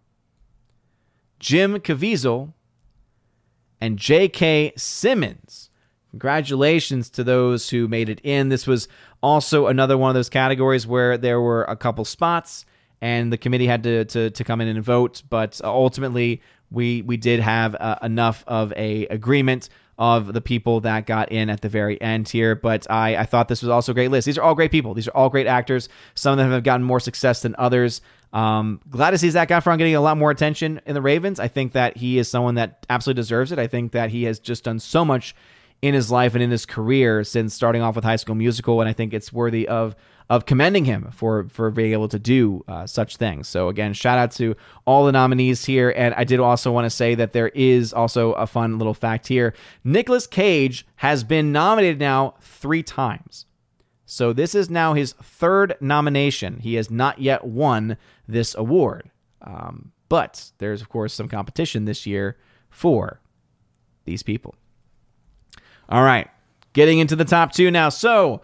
Jim Caviezel, and J.K. Simmons. Congratulations to those who made it in. This was also another one of those categories where there were a couple spots and the committee had to, to, to come in and vote. But ultimately, we, we did have uh, enough of a agreement of the people that got in at the very end here. But I, I thought this was also a great list. These are all great people. These are all great actors. Some of them have gotten more success than others. Um, glad to see Zac Efron getting a lot more attention in the Ravens. I think that he is someone that absolutely deserves it. I think that he has just done so much in his life and in his career since starting off with High School Musical, and I think it's worthy of of commending him for for being able to do uh, such things. So again, shout out to all the nominees here, and I did also want to say that there is also a fun little fact here. Nicolas Cage has been nominated now three times. So this is now his third nomination. He has not yet won this award. Um, but there's, of course, some competition this year for these people. All right, getting into the top two now. So,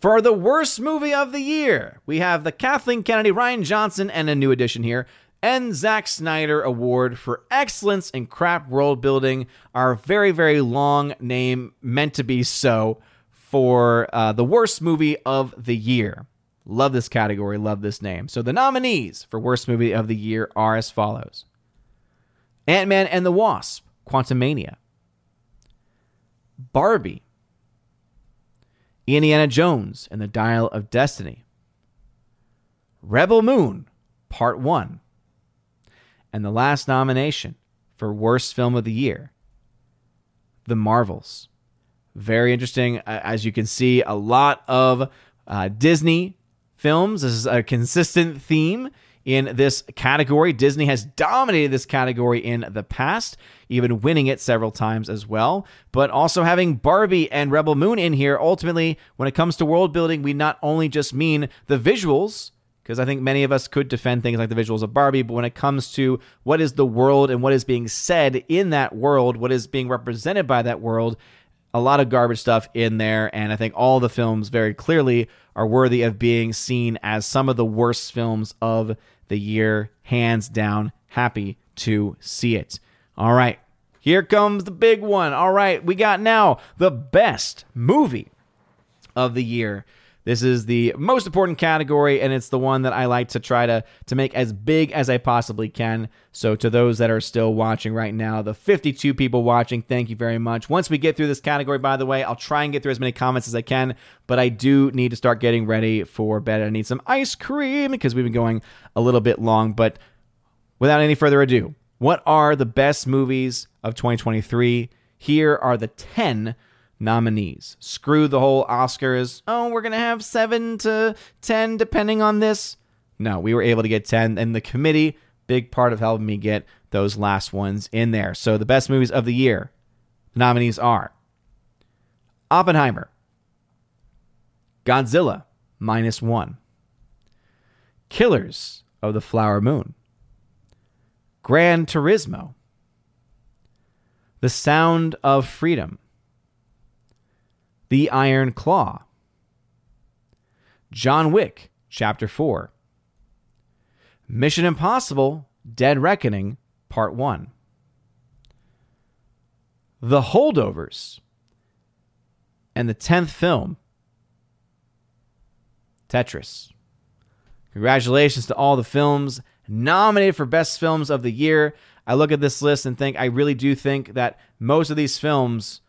for the worst movie of the year, we have the Kathleen Kennedy, Rian Johnson, and a new addition here, and Zack Snyder Award for Excellence in Crap World Building. Our very, very long name, meant to be so, for uh, the worst movie of the year. Love this category, love this name. So the nominees for Worst Movie of the Year are as follows Ant Man and the Wasp, Quantumania, Barbie, Indiana Jones and the Dial of Destiny, Rebel Moon, Part 1, and the last nomination for Worst Film of the Year, The Marvels. Very interesting. As you can see, a lot of uh, Disney films. This is a consistent theme in this category. Disney has dominated this category in the past, even winning it several times as well. But also having Barbie and Rebel Moon in here, ultimately, when it comes to world building, we not only just mean the visuals, because I think many of us could defend things like the visuals of Barbie, but when it comes to what is the world and what is being said in that world, what is being represented by that world, a lot of garbage stuff in there. And I think all the films very clearly are worthy of being seen as some of the worst films of the year. Hands down. Happy to see it. All right. Here comes the big one. All right. We got now the best movie of the year. This is the most important category, and it's the one that I like to try to, to make as big as I possibly can. So, to those that are still watching right now, the 52 people watching, thank you very much. Once we get through this category, by the way, I'll try and get through as many comments as I can, but I do need to start getting ready for bed. I need some ice cream because we've been going a little bit long. But without any further ado, what are the best movies of 2023? Here are the 10 nominees. Screw the whole Oscars. Oh, we're going to have seven to 10 depending on this. No, we were able to get 10, and the committee, big part of helping me get those last ones in there. So the best movies of the year, nominees are Oppenheimer, Godzilla, minus one, Killers of the Flower Moon, Gran Turismo, The Sound of Freedom, The Iron Claw, John Wick, Chapter 4, Mission Impossible Dead Reckoning, Part 1, The Holdovers, and the 10th film, Tetris. Congratulations to all the films nominated for Best Films of the Year. I look at this list and think I really do think that most of these films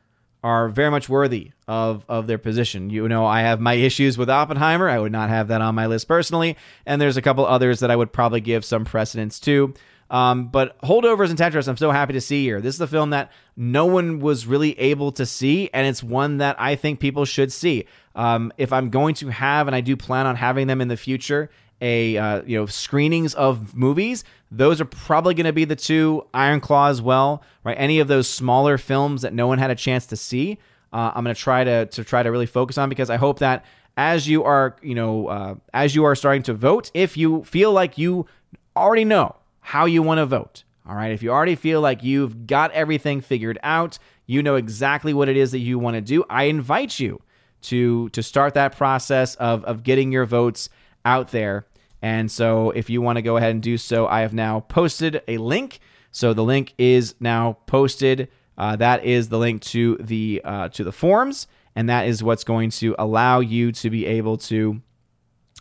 are very much worthy of, of their position. You know, I have my issues with Oppenheimer. I would not have that on my list personally. And there's a couple others that I would probably give some precedence to. Um, but Holdovers and Tetris, I'm so happy to see here. This is a film that no one was really able to see, and it's one that I think people should see. Um, if I'm going to have, and I do plan on having them in the future, a uh, you know screenings of movies, those are probably going to be the two Iron Claw as well, right? Any of those smaller films that no one had a chance to see, uh, I'm going to try to to try to really focus on because I hope that as you are you know uh, as you are starting to vote, if you feel like you already know how you want to vote. All right. If you already feel like you've got everything figured out, you know exactly what it is that you want to do, I invite you to to start that process of of getting your votes out there. And so if you want to go ahead and do so, I have now posted a link. So the link is now posted. Uh, that is the link to the uh, to the forms, and that is what's going to allow you to be able to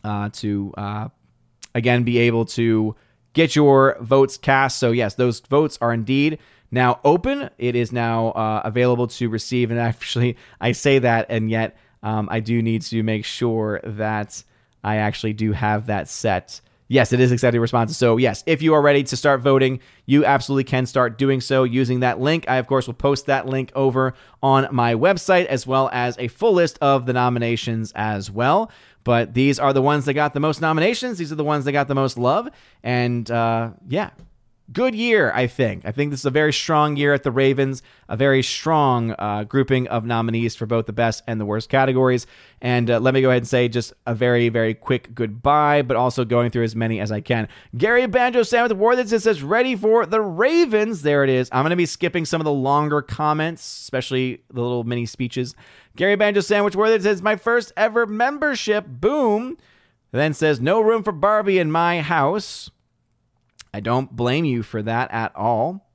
uh, to uh, again be able to get your votes cast. So, yes, those votes are indeed now open. It is now uh, available to receive. And actually, I say that, and yet um, I do need to make sure that I actually do have that set. Yes, it is accepting responses. So, yes, if you are ready to start voting, you absolutely can start doing so using that link. I, of course, will post that link over on my website as well as a full list of the nominations as well. But these are the ones that got the most nominations. These are the ones that got the most love. And uh, yeah, good year, I think. I think this is a very strong year at the Ravens, a very strong uh, grouping of nominees for both the best and the worst categories. And uh, let me go ahead and say just a very, very quick goodbye, but also going through as many as I can. Gary Banjo Sam with that says, ready for the Ravens. There it is. I'm going to be skipping some of the longer comments, especially the little mini speeches. Gary Banjo Sandwich Worthy says, my first ever membership. Boom. Then says, no room for Barbie in my house. I don't blame you for that at all.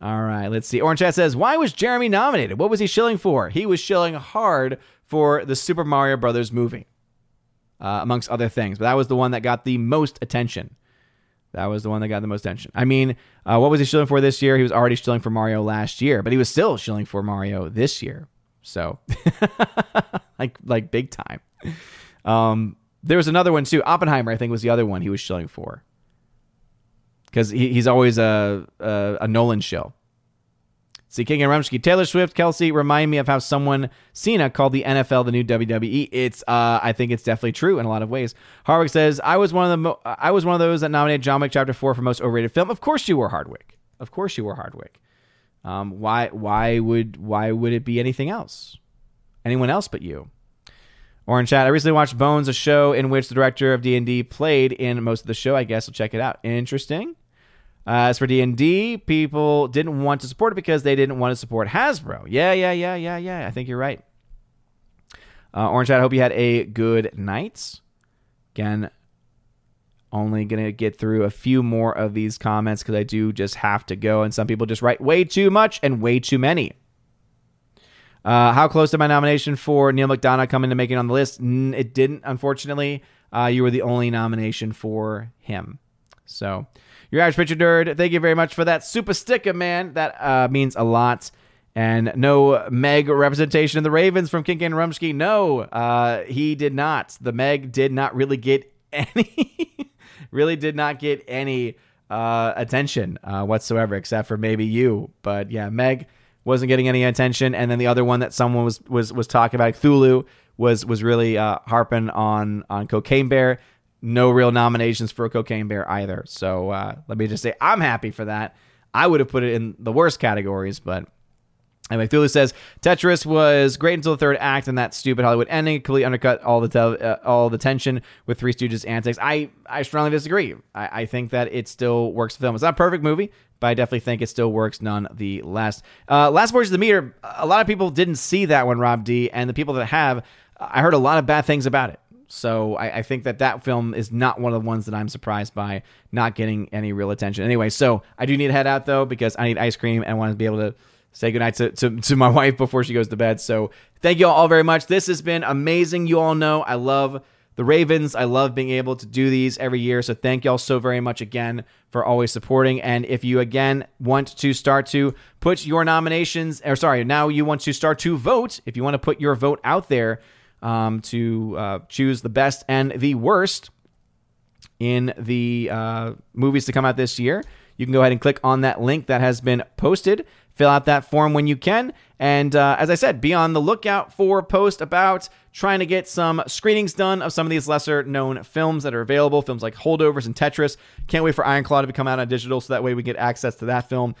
All right, let's see. Orange Chat says, "Why was Jeremy nominated? What was he shilling for? He was shilling hard for the Super Mario Brothers movie, uh, amongst other things. But that was the one that got the most attention. That was the one that got the most attention. I mean, uh, what was he shilling for this year? He was already shilling for Mario last year, but he was still shilling for Mario this year. So, like, like big time. Um, there was another one too. Oppenheimer, I think, was the other one he was shilling for because he, he's always a, a, a Nolan show. See, King and Rumsky, Taylor Swift, Kelce remind me of how someone Cena called the NFL the new WWE. It's, uh, I think it's definitely true in a lot of ways. Hardwick says, "I was one of the, mo- I was one of those that nominated John Wick Chapter Four for most overrated film. Of course you were Hardwick. Of course you were Hardwick. Um, why, why would, why would it be anything else? Anyone else but you?" Orange chat. I recently watched Bones, a show in which the director of D and D played in most of the show. I guess I'll check it out. Interesting. Uh, as for D&D, people didn't want to support it because they didn't want to support Hasbro. Yeah, yeah, yeah, yeah, yeah. I think you're right. Uh, Orange Chat, I hope you had a good night. Again, only to get through a few more of these comments because I do just have to go. And some people just write way too much and way too many. Uh, how close to my nomination for Neal McDonough coming to making on the list? It didn't, unfortunately. Uh, you were the only nomination for him. So your average picture nerd, thank you very much for that super sticker, man. That uh, means a lot. And no Meg representation in the Ravens from King and Rumsky. No, uh, he did not. The Meg did not really get any, really did not get any uh, attention uh, whatsoever, except for maybe you. But yeah, Meg wasn't getting any attention. And then the other one that someone was was was talking about, Cthulhu, was was really uh, harping on on Cocaine Bear no real nominations for a Cocaine Bear either. So uh, let me just say, I'm happy for that. I would have put it in the worst categories, but Anyway, Thulu says Tetris was great until the third act, and that stupid Hollywood ending completely undercut all the te- uh, all the tension with Three Stooges antics. I I strongly disagree. I, I think that it still works. The film. It's not a perfect movie, but I definitely think it still works nonetheless. Uh, Last Voyage of the Demeter. A lot of people didn't see that one, Rob D, and the people that have, I heard a lot of bad things about it. So I, I, think that that film is not one of the ones that I'm surprised by not getting any real attention. Anyway, so I do need to head out though because I need ice cream and want to be able to say goodnight to, to, to my wife before she goes to bed. So thank you all very much. This has been amazing. You all know I love the Ravens. I love being able to do these every year. So thank y'all so very much again for always supporting. And if you again want to start to put your nominations, or sorry, now you want to start to vote, if you want to put your vote out there um, to uh, choose the best and the worst in the uh, movies to come out this year, you can go ahead and click on that link that has been posted fill out that form when you can. And uh, as I said, be on the lookout for post about trying to get some screenings done of some of these lesser known films that are available, films like Holdovers and Tetris. Can't wait for Iron Claw to come out on digital so that way we get access to that film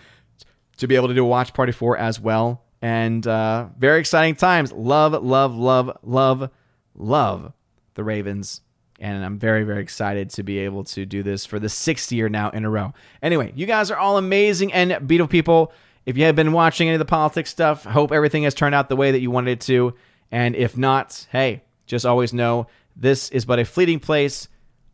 to be able to do a watch party for as well. And uh, very exciting times. Love, love, love, love, love the Ravens. And I'm very, very excited to be able to do this for the sixth year now in a row. Anyway, you guys are all amazing and beautiful people. If you have been watching any of the politics stuff, hope everything has turned out the way that you wanted it to. And if not, hey, just always know this is but a fleeting place.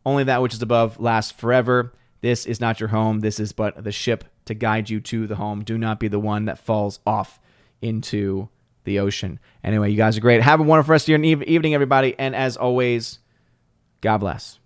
Only that which is above lasts forever. This is not your home. This is but the ship to guide you to the home. Do not be the one that falls off into the ocean. Anyway, you guys are great. Have a wonderful rest of your evening, everybody. And as always, God bless.